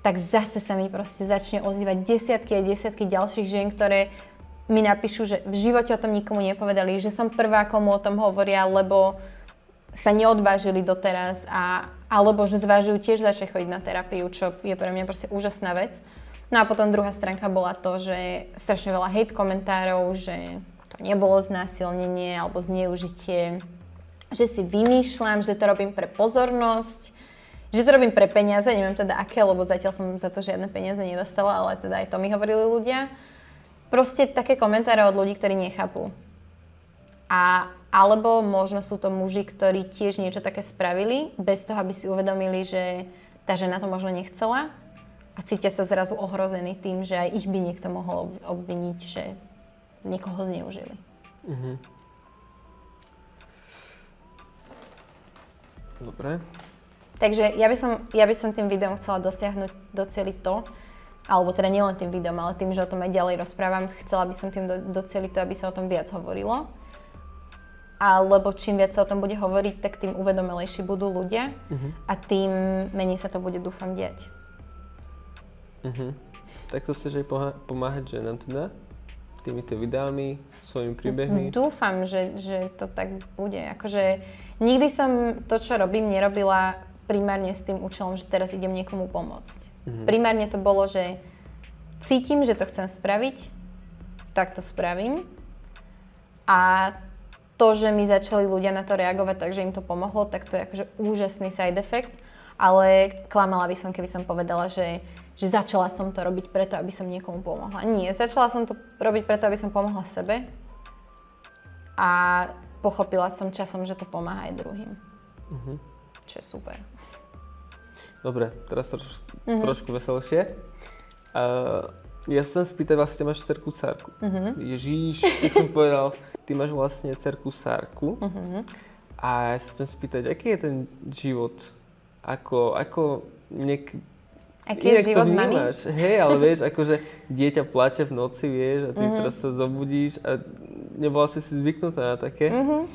tak zase sa mi proste začne ozývať desiatky a desiatky ďalších žien, ktoré mi napíšu, že v živote o tom nikomu nepovedali, že som prvá, komu o tom hovoria, lebo sa neodvážili doteraz a, alebo že zvážujú tiež začať chodiť na terapiu, čo je pre mňa proste úžasná vec. No a potom druhá stránka bola to, že strašne veľa hate komentárov, že to nebolo znásilnenie alebo zneužitie, že si vymýšľam, že to robím pre pozornosť, že to robím pre peniaze, neviem teda aké, lebo zatiaľ som za to žiadne peniaze nedostala, ale teda aj to mi hovorili ľudia. Proste také komentáre od ľudí, ktorí nechápu. A, alebo možno sú to muži, ktorí tiež niečo také spravili, bez toho, aby si uvedomili, že tá žena to možno nechcela a cítia sa zrazu ohrození tým, že aj ich by niekto mohol obviniť, že niekoho zneužili. Uh-huh. Dobre. Takže ja by, som, ja by som tým videom chcela dosiahnuť, doceliť to, alebo teda nielen tým videom, ale tým, že o tom aj ďalej rozprávam, chcela by som tým do, doceliť to, aby sa o tom viac hovorilo. Alebo čím viac sa o tom bude hovoriť, tak tým uvedomelejší budú ľudia uh-huh. a tým menej sa to bude, dúfam, diať. Uh-huh. Tak to chceš aj pomáhať ženám teda? týmito videami, svojimi príbehmi? Dúfam, že, že to tak bude. Akože nikdy som to, čo robím, nerobila primárne s tým účelom, že teraz idem niekomu pomôcť. Mm-hmm. Primárne to bolo, že cítim, že to chcem spraviť tak to spravím. A to, že mi začali ľudia na to reagovať, takže im to pomohlo, tak to je akože úžasný side effect. Ale klamala by som, keby som povedala, že, že začala som to robiť preto, aby som niekomu pomohla. Nie, začala som to robiť preto, aby som pomohla sebe. A pochopila som časom, že to pomáha aj druhým. Uh-huh. Čo je super. Dobre, teraz troš, uh-huh. trošku veselšie. Uh, ja sa spýtať, vlastne máš cerku Sárku. Uh-huh. Ježíš, jak som [LAUGHS] povedal, ty máš vlastne cerku Sárku. Uh-huh. A ja sa chcem spýtať, aký je ten život? Ako, ako niek... Aký je život mami? Hej, ale vieš, akože dieťa plače v noci, vieš, a ty uh-huh. teraz sa zobudíš a nebola si si zvyknutá na také, uh-huh.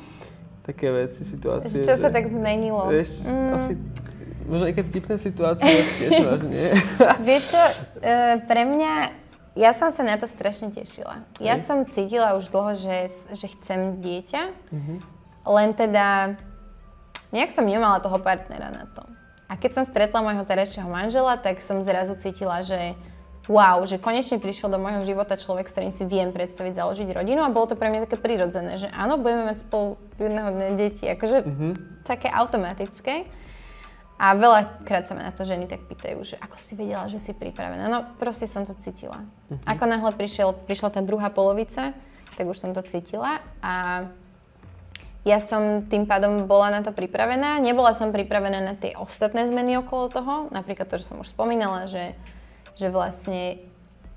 Také veci, situácie. Čo že, sa tak zmenilo? Vieš, mm. asi možno nejaké vtipné situácie tiež [LAUGHS] máš, nie? Vieš čo, e, pre mňa, ja som sa na to strašne tešila. Ja Hej. som cítila už dlho, že, že chcem dieťa, uh-huh. len teda nejak som nemala toho partnera na to. A keď som stretla môjho terajšieho manžela, tak som zrazu cítila, že wow, že konečne prišiel do môjho života človek, s ktorým si viem predstaviť založiť rodinu a bolo to pre mňa také prirodzené, že áno, budeme mať spolu jedného dňa deti, akože uh-huh. také automatické. A veľakrát sa ma na to ženy tak pýtajú, že ako si vedela, že si pripravená. No proste som to cítila. Uh-huh. Ako náhle prišiel, prišla tá druhá polovica, tak už som to cítila a ja som tým pádom bola na to pripravená. Nebola som pripravená na tie ostatné zmeny okolo toho, napríklad to, že som už spomínala, že, že vlastne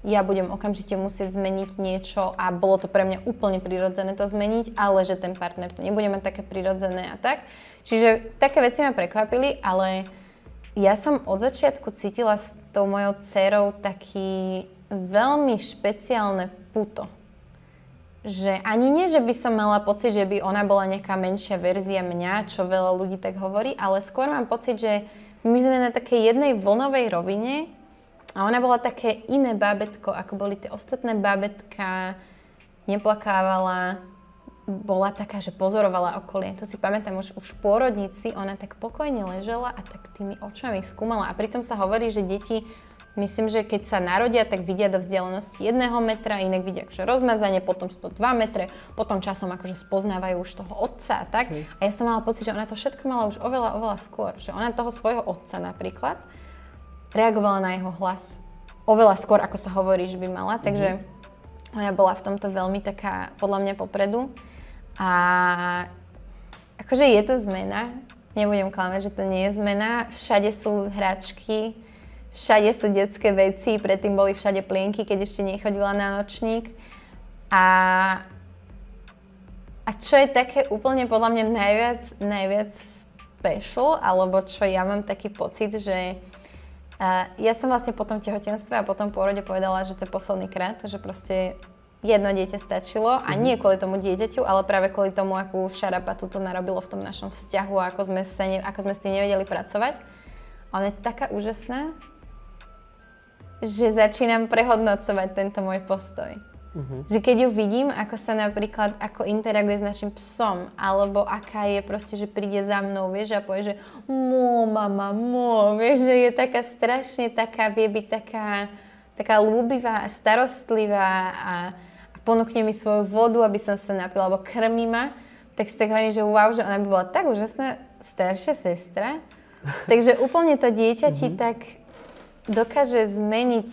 ja budem okamžite musieť zmeniť niečo a bolo to pre mňa úplne prirodzené to zmeniť, ale že ten partner to nebude mať také prirodzené a tak. Čiže také veci ma prekvapili, ale ja som od začiatku cítila s tou mojou dcerou taký veľmi špeciálne puto. Že ani nie, že by som mala pocit, že by ona bola nejaká menšia verzia mňa, čo veľa ľudí tak hovorí, ale skôr mám pocit, že my sme na takej jednej vlnovej rovine a ona bola také iné bábetko, ako boli tie ostatné bábetka, neplakávala, bola taká, že pozorovala okolie. To si pamätám, už, už v pôrodnici ona tak pokojne ležela a tak tými očami skúmala. A pritom sa hovorí, že deti, myslím, že keď sa narodia, tak vidia do vzdialenosti jedného metra, inak vidia akože rozmazanie, potom sú to 2 metre, potom časom akože spoznávajú už toho otca a tak. A ja som mala pocit, že ona to všetko mala už oveľa, oveľa skôr. Že ona toho svojho otca napríklad reagovala na jeho hlas oveľa skôr, ako sa hovorí, že by mala. Takže mm-hmm. ona bola v tomto veľmi taká, podľa mňa, popredu. A akože je to zmena, nebudem klamať, že to nie je zmena. Všade sú hračky, všade sú detské veci, predtým boli všade plienky, keď ešte nechodila na nočník. A, a čo je také úplne podľa mňa najviac, najviac special, alebo čo ja mám taký pocit, že ja som vlastne po tom tehotenstve a po tom pôrode povedala, že to je posledný krát, že proste jedno dieťa stačilo a mhm. nie kvôli tomu dieťaťu, ale práve kvôli tomu, akú šarapatu to narobilo v tom našom vzťahu a ako sme, sa ne, ako sme s tým nevedeli pracovať. A ona je taká úžasná, že začínam prehodnocovať tento môj postoj. Uh-huh. Že keď ju vidím, ako sa napríklad, ako interaguje s našim psom, alebo aká je proste, že príde za mnou, vieš, a povie, že mo, mama, mo, vieš, že je taká strašne taká, vie byť taká, taká lúbivá a starostlivá a, ponúkne mi svoju vodu, aby som sa napila, alebo krmi ma, tak si tak hovorím, že wow, že ona by bola tak úžasná staršia sestra. Takže úplne to dieťa ti mm-hmm. tak dokáže zmeniť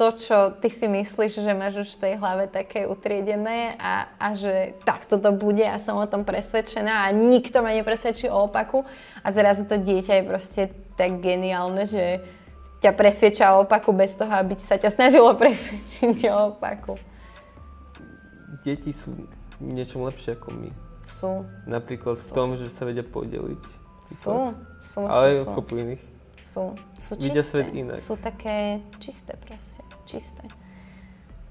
to, čo ty si myslíš, že máš už v tej hlave také utriedené a, a že takto to bude a som o tom presvedčená a nikto ma nepresvedčí o opaku a zrazu to dieťa je proste tak geniálne, že ťa presvedča o opaku bez toho, aby sa ťa snažilo [LAUGHS] presvedčiť o opaku deti sú niečo lepšie ako my. Sú. Napríklad sú. v tom, že sa vedia podeliť. Sú, sú, Ale sú. kopu iných. Sú, sú čisté. Vidia svet inak. Sú také čisté proste, čisté.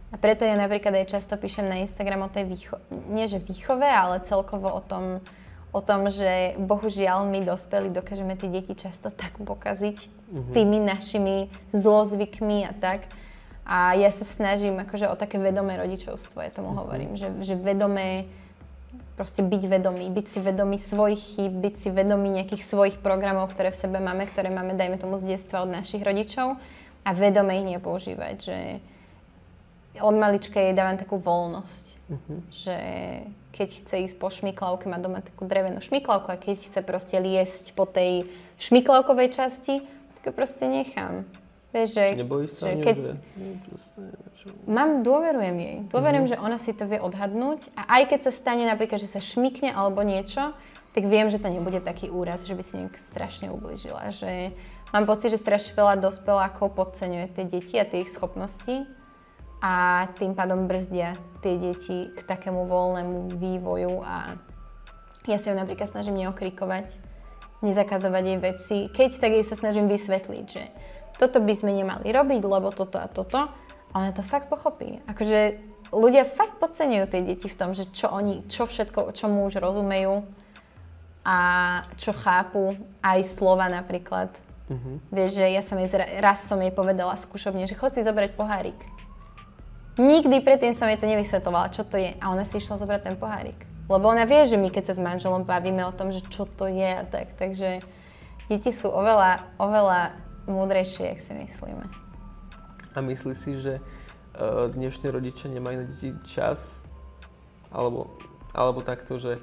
A preto ja napríklad aj často píšem na Instagram o tej výchove, nie že výchove, ale celkovo o tom, o tom, že bohužiaľ my dospelí dokážeme tie deti často tak pokaziť mm-hmm. tými našimi zlozvykmi a tak, a ja sa snažím akože o také vedomé rodičovstvo, ja tomu mm-hmm. hovorím, že, že vedomé, proste byť vedomý, byť si vedomý svojich chýb, byť si vedomý nejakých svojich programov, ktoré v sebe máme, ktoré máme, dajme tomu, z detstva od našich rodičov a vedome ich nepoužívať, že od malička jej dávam takú voľnosť. Uh-huh. Že keď chce ísť po šmiklavke, má doma takú drevenú šmiklavku a keď chce proste liesť po tej šmiklavkovej časti, tak ju proste nechám. Vieš, že, Nebojíš sa že keď... Mám, dôverujem jej. Dôverujem, uh-huh. že ona si to vie odhadnúť a aj keď sa stane napríklad, že sa šmikne alebo niečo, tak viem, že to nebude taký úraz, že by si nejak strašne ubližila. Že mám pocit, že strašne veľa dospelákov podceňuje tie deti a tie ich schopnosti a tým pádom brzdia tie deti k takému voľnému vývoju a ja sa ju napríklad snažím neokrikovať, nezakazovať jej veci. Keď, tak jej sa snažím vysvetliť, že toto by sme nemali robiť, lebo toto a toto. A ona to fakt pochopí. Akože ľudia fakt podceňujú tie deti v tom, že čo oni, čo všetko, čo mu už rozumejú a čo chápu, aj slova napríklad. Uh-huh. Vieš, že ja som jej, raz som jej povedala skúšobne, že chod si zobrať pohárik. Nikdy predtým som jej to nevysvetlovala, čo to je. A ona si išla zobrať ten pohárik. Lebo ona vie, že my keď sa s manželom bavíme o tom, že čo to je a tak. Takže deti sú oveľa, oveľa múdrejšie, jak si myslíme. A myslíš si, že uh, dnešní rodičia nemajú na deti čas? Alebo, alebo takto, že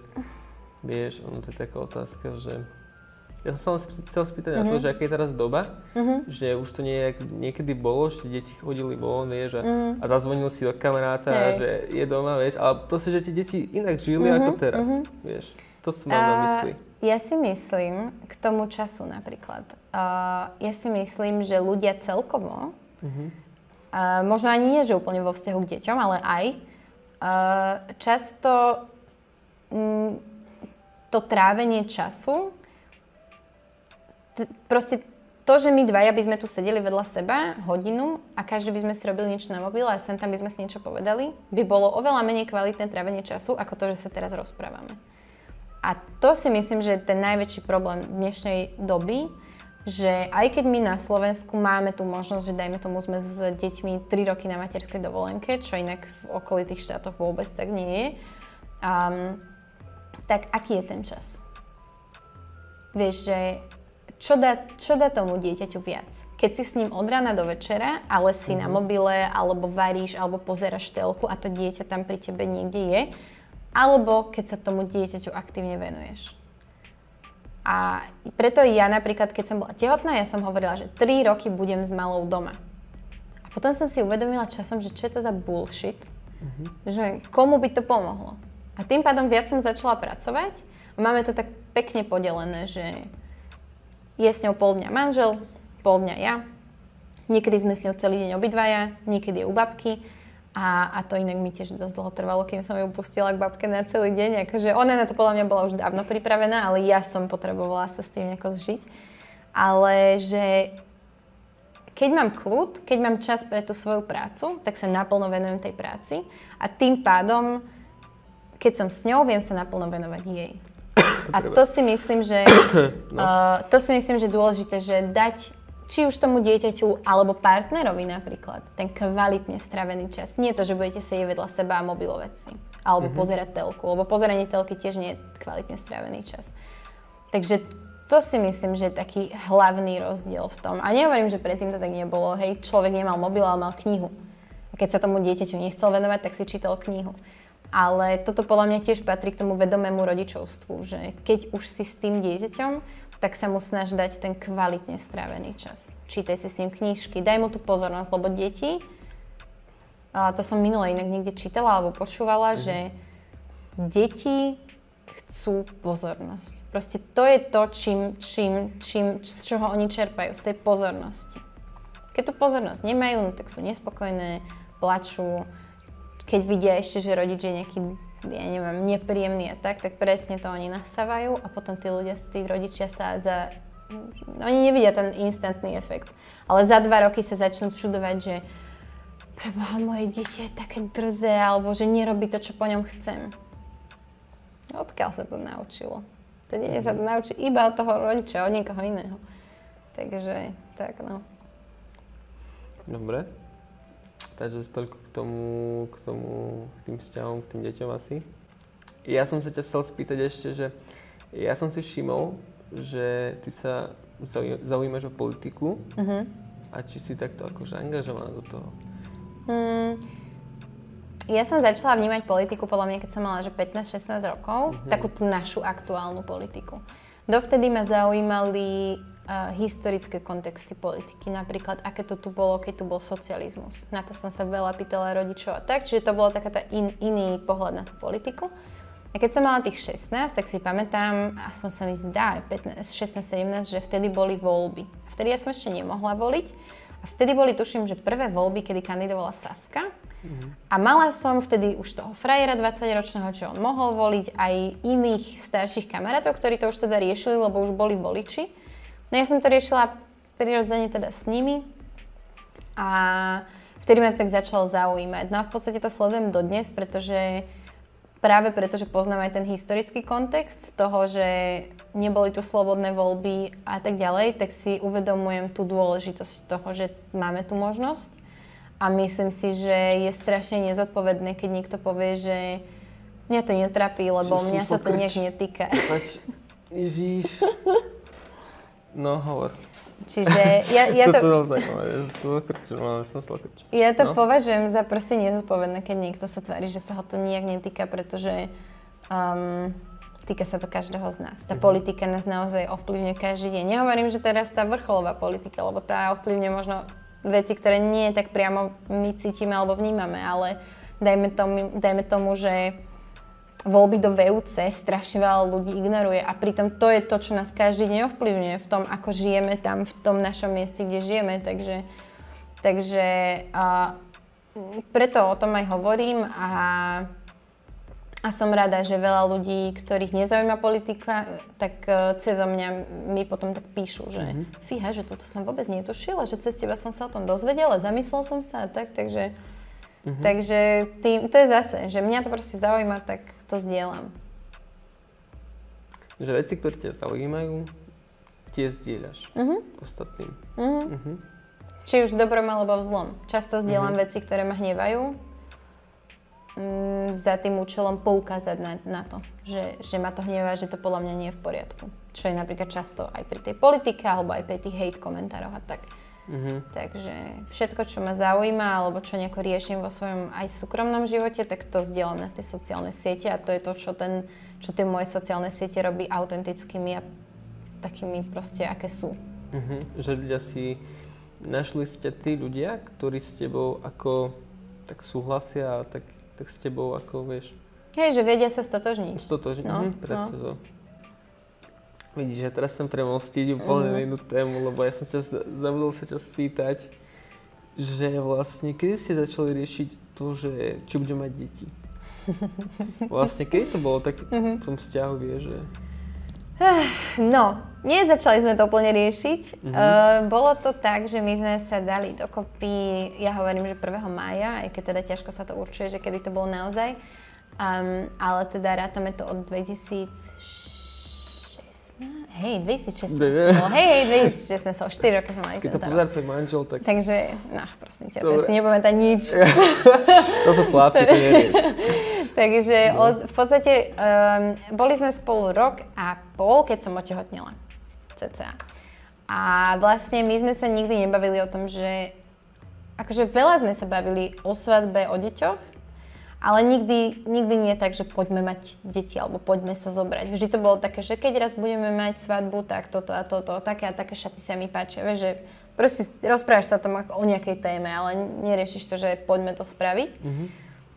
vieš, ono to je taká otázka, že ja som sa chcel spýtať mm-hmm. na to, mhm. že aká je teraz doba, mm-hmm. že už to nie, niekedy bolo, že deti chodili von, vieš, a, mm-hmm. a zazvonil si do kamaráta, hey. že je doma, vieš, ale proste, že tie deti inak žili mm-hmm. ako teraz, mm-hmm. vieš. To som mal na mysli. Ja si myslím, k tomu času napríklad, uh, ja si myslím, že ľudia celkovo, mm-hmm. uh, možno ani nie, že úplne vo vzťahu k deťom, ale aj, uh, často mm, to trávenie času proste to, že my dvaja by sme tu sedeli vedľa seba hodinu a každý by sme si robili niečo na mobil a sem tam by sme si niečo povedali, by bolo oveľa menej kvalitné trávenie času, ako to, že sa teraz rozprávame. A to si myslím, že je ten najväčší problém dnešnej doby, že aj keď my na Slovensku máme tú možnosť, že dajme tomu sme s deťmi 3 roky na materskej dovolenke, čo inak v okolitých štátoch vôbec tak nie je, um, tak aký je ten čas? Vieš, že čo dá, čo dá tomu dieťaťu viac? Keď si s ním od rána do večera, ale si mm-hmm. na mhm. mobile, alebo varíš, alebo pozeráš telku a to dieťa tam pri tebe niekde je, alebo keď sa tomu dieťaťu aktívne venuješ. A preto ja napríklad, keď som bola tehotná, ja som hovorila, že 3 roky budem s malou doma. A potom som si uvedomila časom, že čo je to za bullshit, mm-hmm. že komu by to pomohlo. A tým pádom viac som začala pracovať a máme to tak pekne podelené, že je s ňou pol dňa manžel, pol dňa ja. Niekedy sme s ňou celý deň obidvaja, niekedy je u babky. A, a to inak mi tiež dosť dlho trvalo, kým som ju pustila k babke na celý deň. Akože ona na to podľa mňa bola už dávno pripravená, ale ja som potrebovala sa s tým nejako zžiť. Ale že keď mám kľud, keď mám čas pre tú svoju prácu, tak sa naplno venujem tej práci a tým pádom, keď som s ňou, viem sa naplno venovať jej. A to si myslím, že [COUGHS] no. uh, to si myslím, že je dôležité, že dať či už tomu dieťaťu alebo partnerovi napríklad ten kvalitne stravený čas. Nie to, že budete sedieť vedľa seba a mobilovať si. Alebo mm-hmm. pozerať telku, lebo pozeranie telky tiež nie je kvalitne stravený čas. Takže to si myslím, že je taký hlavný rozdiel v tom. A nehovorím, že predtým to tak nebolo. Hej, človek nemal mobil, ale mal knihu. A keď sa tomu dieťaťu nechcel venovať, tak si čítal knihu. Ale toto podľa mňa tiež patrí k tomu vedomému rodičovstvu, že keď už si s tým dieťaťom, tak sa mu snaž dať ten kvalitne strávený čas. Čítaj si s ním knižky, daj mu tú pozornosť, lebo deti, a to som minule inak niekde čítala alebo počúvala, mm. že deti chcú pozornosť. Proste to je to, čím, čím, čím, z čoho oni čerpajú, z tej pozornosti. Keď tú pozornosť nemajú, no tak sú nespokojné, plačú, keď vidia ešte, že rodič je nejaký, ja neviem, nepríjemný a tak, tak presne to oni nasávajú a potom tí ľudia, tí rodičia sa za... Oni nevidia ten instantný efekt. Ale za dva roky sa začnú čudovať, že preboha, moje dieťa je také drze, alebo že nerobí to, čo po ňom chcem. Odkiaľ sa to naučilo? To dieťa sa to naučí iba od toho rodiča, od niekoho iného. Takže, tak no. Dobre. Takže toľko tomu, k tomu, k tým vzťahom, k tým deťom asi. Ja som sa ťa chcel spýtať ešte, že ja som si všimol, že ty sa zaujímaš o politiku uh-huh. a či si takto akože angažovaná do toho? Hmm, ja som začala vnímať politiku podľa mňa, keď som mala že 15-16 rokov, mm-hmm. takú tú našu aktuálnu politiku. Dovtedy ma zaujímali historické kontexty politiky, napríklad aké to tu bolo, keď tu bol socializmus. Na to som sa veľa pýtala rodičov a tak, čiže to bolo taká in, iný pohľad na tú politiku. A keď som mala tých 16, tak si pamätám, aspoň sa mi zdá, 16-17, že vtedy boli voľby. Vtedy ja som ešte nemohla voliť. A vtedy boli, tuším, že prvé voľby, kedy kandidovala Saska. A mala som vtedy už toho frajera 20-ročného, čo on mohol voliť, aj iných starších kamarátov, ktorí to už teda riešili, lebo už boli voliči. No ja som to riešila prirodzene teda s nimi a vtedy ma to tak začalo zaujímať. No a v podstate to sledujem dodnes, pretože práve preto, že poznám aj ten historický kontext toho, že neboli tu slobodné voľby a tak ďalej, tak si uvedomujem tú dôležitosť toho, že máme tú možnosť a myslím si, že je strašne nezodpovedné, keď niekto povie, že mňa to netrapí, lebo mňa sa to nejak netýka. Ježíš. [LAUGHS] No, hovor. Čiže [LAUGHS] ja, ja to... Toto som Ja to no. považujem za proste nezodpovedné, keď niekto sa tvári, že sa ho to nejak netýka, pretože um, týka sa to každého z nás. Tá mm-hmm. politika nás naozaj ovplyvňuje každý deň. Nehovorím, že teraz tá vrcholová politika, lebo tá ovplyvňuje možno veci, ktoré nie tak priamo my cítime alebo vnímame, ale dajme tomu, dajme tomu že voľby do VUC strašne veľa ľudí ignoruje a pritom to je to, čo nás každý deň ovplyvňuje v tom, ako žijeme tam, v tom našom mieste, kde žijeme, takže, takže a, preto o tom aj hovorím a a som rada, že veľa ľudí, ktorých nezaujíma politika, tak uh, cez mňa mi potom tak píšu, že mm-hmm. fíha, že toto som vôbec netušila, že cez teba som sa o tom dozvedela, zamyslel som sa a tak, takže, mm-hmm. takže tým, to je zase, že mňa to proste zaujíma, tak to zdieľam. Že veci, ktoré ťa zaujímajú, tie zdieľaš mm-hmm. ostatným. Mm-hmm. Mm-hmm. Či už v dobrom alebo v zlom. Často zdieľam mm-hmm. veci, ktoré ma hnevajú, mm, za tým účelom poukázať na, na to, že, že ma to hnevá, že to podľa mňa nie je v poriadku. Čo je napríklad často aj pri tej politike alebo aj pri tých hate komentároch a tak. Mm-hmm. Takže všetko, čo ma zaujíma alebo čo nejako riešim vo svojom aj súkromnom živote, tak to zdieľam na tie sociálne siete a to je to, čo, ten, čo tie moje sociálne siete robí autentickými a takými proste, aké sú. Mm-hmm. Že ľudia si našli ste tí ľudia, ktorí s tebou ako tak súhlasia a tak tak s tebou ako vieš... Hej, že vedia sa stotožniť. Stotožniť, no, mhm, presne no. to. Vidíš, ja teraz chcem premostiť úplne uh-huh. inú tému, lebo ja som ťa, zabudol sa ťa spýtať, že vlastne, kedy ste začali riešiť to, že či budem mať deti? [LAUGHS] vlastne, kedy to bolo tak uh-huh. v tom vzťahu, vieš, že... No, nezačali sme to úplne riešiť. Mm-hmm. Uh, bolo to tak, že my sme sa dali dokopy, ja hovorím, že 1. mája, aj keď teda ťažko sa to určuje, že kedy to bolo naozaj. Um, ale teda rátame to od 2006 Hej, 2016 bolo. Hej, hej, 2016, o 4 roky sme mali Keď to povedal tvoj manžel, tak... Takže, no, prosím ťa, to si nepamätá nič. [LAUGHS] to sú chlapci, to nevieš. Takže no. od, v podstate um, boli sme spolu rok a pol, keď som otehotnila. CCA. A vlastne my sme sa nikdy nebavili o tom, že... Akože veľa sme sa bavili o svadbe, o deťoch, ale nikdy, nikdy nie tak, že poďme mať deti alebo poďme sa zobrať. Vždy to bolo také, že keď raz budeme mať svadbu, tak toto a toto, také a také šaty sa mi páčia. Vieš, že proste rozprávaš sa o tom o nejakej téme, ale neriešiš to, že poďme to spraviť. Mm-hmm.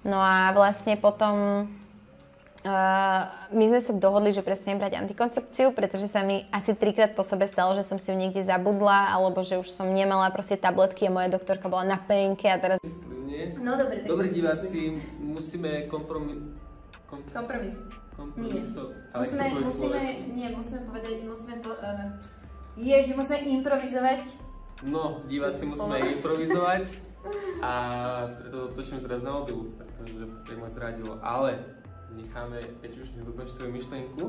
No a vlastne potom uh, my sme sa dohodli, že prestanem brať antikoncepciu, pretože sa mi asi trikrát po sebe stalo, že som si ju niekde zabudla, alebo že už som nemala proste tabletky a moja doktorka bola na penke a teraz No dobre, tak... Dobrí diváci, musíme kompromis... Kom... Kompromis. Kompromiso. Nie. Musíme, musíme, nie, musíme povedať, musíme po, uh, ježi, musíme improvizovať. No, diváci musíme improvizovať a preto točíme teraz na mobilu, pretože tak ma zradilo, ale necháme Peťuš dokončiť svoju myšlenku,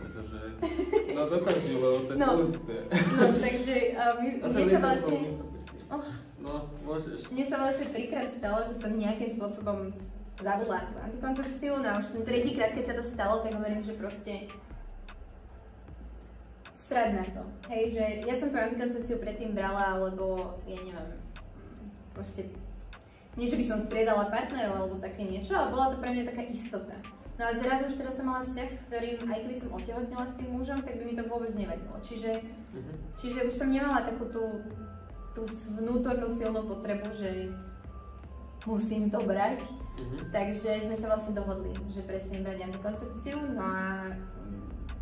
pretože [LAUGHS] no dokončí, lebo to je no. dôležité. No, takže uh, my, my sa vlastne... Oh, No, môžeš. Mne sa vlastne trikrát stalo, že som nejakým spôsobom zabudla tú antikoncepciu, no a už ten tretíkrát, keď sa to stalo, tak hovorím, že proste srad na to. Hej, že ja som tú antikoncepciu predtým brala, lebo ja neviem, proste nie, že by som striedala partnerov alebo také niečo, ale bola to pre mňa taká istota. No a zrazu už teraz som mala vzťah, s ktorým, aj keby som otehotnila s tým mužom, tak by mi to vôbec nevadilo. Čiže, Mhm. čiže už som nemala takú tú, tú vnútornú silnú potrebu, že musím to brať. Mhm. Takže sme sa vlastne dohodli, že presne brať antikoncepciu, no a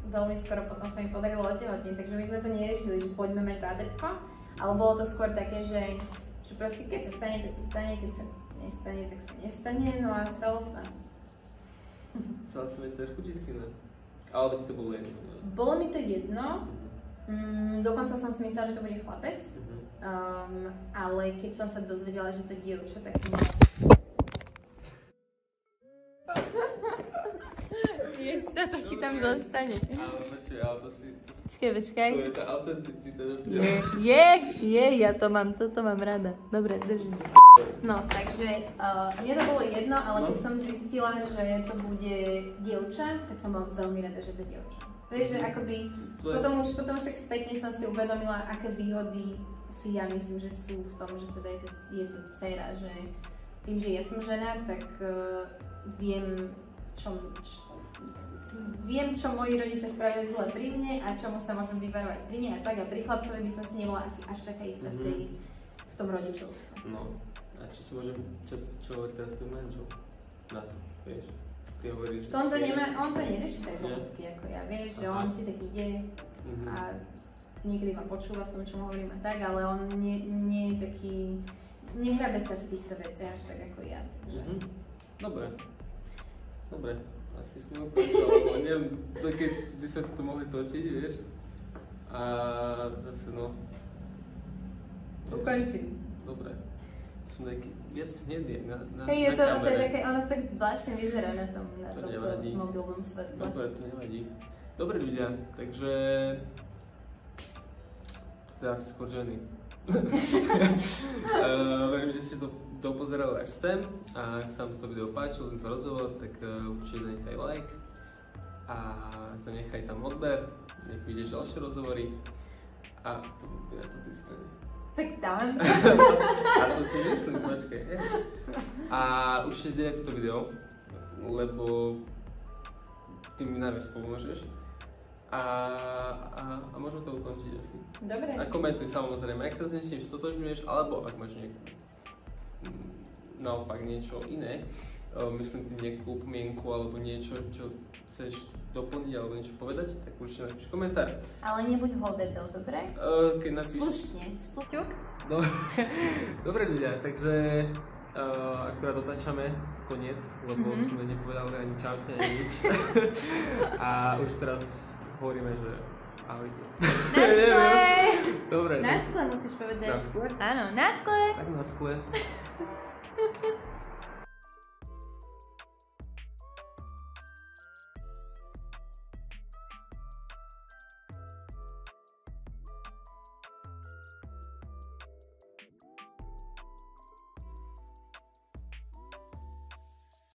veľmi skoro potom sa mi podarilo otehotniť, takže my sme to neriešili, že poďme mať bábätko, ale bolo to skôr také, že, že proste keď sa stane, tak sa stane, keď sa nestane, tak sa nestane, no a stalo sa. Chcela si mať cerku či syna? Alebo ti to bolo jedno? Bolo mi to jedno, Mhm. mm, dokonca som si myslela, že to bude chlapec, Mhm. Um, ale keď som sa dozvedela, že to je dievča, tak som to ti tam zostane. Ale počuj, ale to si... Počkaj, počkaj. To je tá autenticita. Je, je, je, ja to mám, toto mám rada. Dobre, držím. No, takže uh, mne to bolo jedno, ale keď som zistila, že to bude dievča, tak som bola veľmi rada, že to je dievča. Vieš, že akoby, potom už, potom už tak spätne som si uvedomila, aké výhody si ja myslím, že sú v tom, že teda je to, je to dcera, že tým, že ja som žena, tak uh, viem, čo, čo, viem, čo moji rodičia spravili zle pri mne a čomu sa môžem vyvarovať pri nej a tak a pri chlapcovi by som si nebola asi až taká istá v, tej, v tom rodičovstve. No. A čo si môžem... Čo, čo hovorí teraz tvoj manžel? Na to, vieš? Ty hovoríš... Tomto že- nemá, on to nerieši tak ako ja, vieš, že on si tak ide Mhm. a niekedy ma počúva v tom, čo mu hovorím a tak, ale on nie, nie je taký, nehrabe sa v týchto veciach až tak ako ja. Takže. Mhm. Dobre. Dobre. Asi sme ukončili, neviem, to keď by sme to mohli točiť, vieš. A zase no... Ukončím. Dobre. Som taký viac hnedý na, na, Hej, je na to, to je také, ono tak zvláštne vyzerá na tom, na To tomto nevadí. mobilnom svetle. Dobre, to nevadí. Dobre ľudia, takže... Teda asi skôr ženy. uh, [LAUGHS] [LAUGHS] verím, že ste to dopozerali až sem a ak sa vám toto video páčilo, tento rozhovor, tak uh, určite nechaj like a zanechaj tam odber, nech vidíš ďalšie rozhovory a to bude na tej strane. Tak tam. [LAUGHS] A som si myslel, počkaj. hej. A určite zdieľaj toto video, lebo ty mi najviac pomôžeš. A, a, a môžeme to ukončiť asi. Dobre. A komentuj samozrejme, ak sa s niečím stotožňuješ, alebo ak máš mm, naopak niečo iné, myslím tým nejakú pomienku alebo niečo, čo chceš doplniť alebo niečo povedať, tak určite napíš komentár. Ale nebuď hovedel, dobre? E, Keď napíš... Slušne. Sluťuk. No, [LAUGHS] dobre ľudia, takže uh, akurát dotačame koniec, lebo Mhm. sme nepovedali ani čaute, ani nič. [LAUGHS] A už teraz hovoríme, že ahojte. Na skle! [LAUGHS] Dobre, Na skle musíš povedať. Na skle? Áno, na skle! tak na skle. [LAUGHS]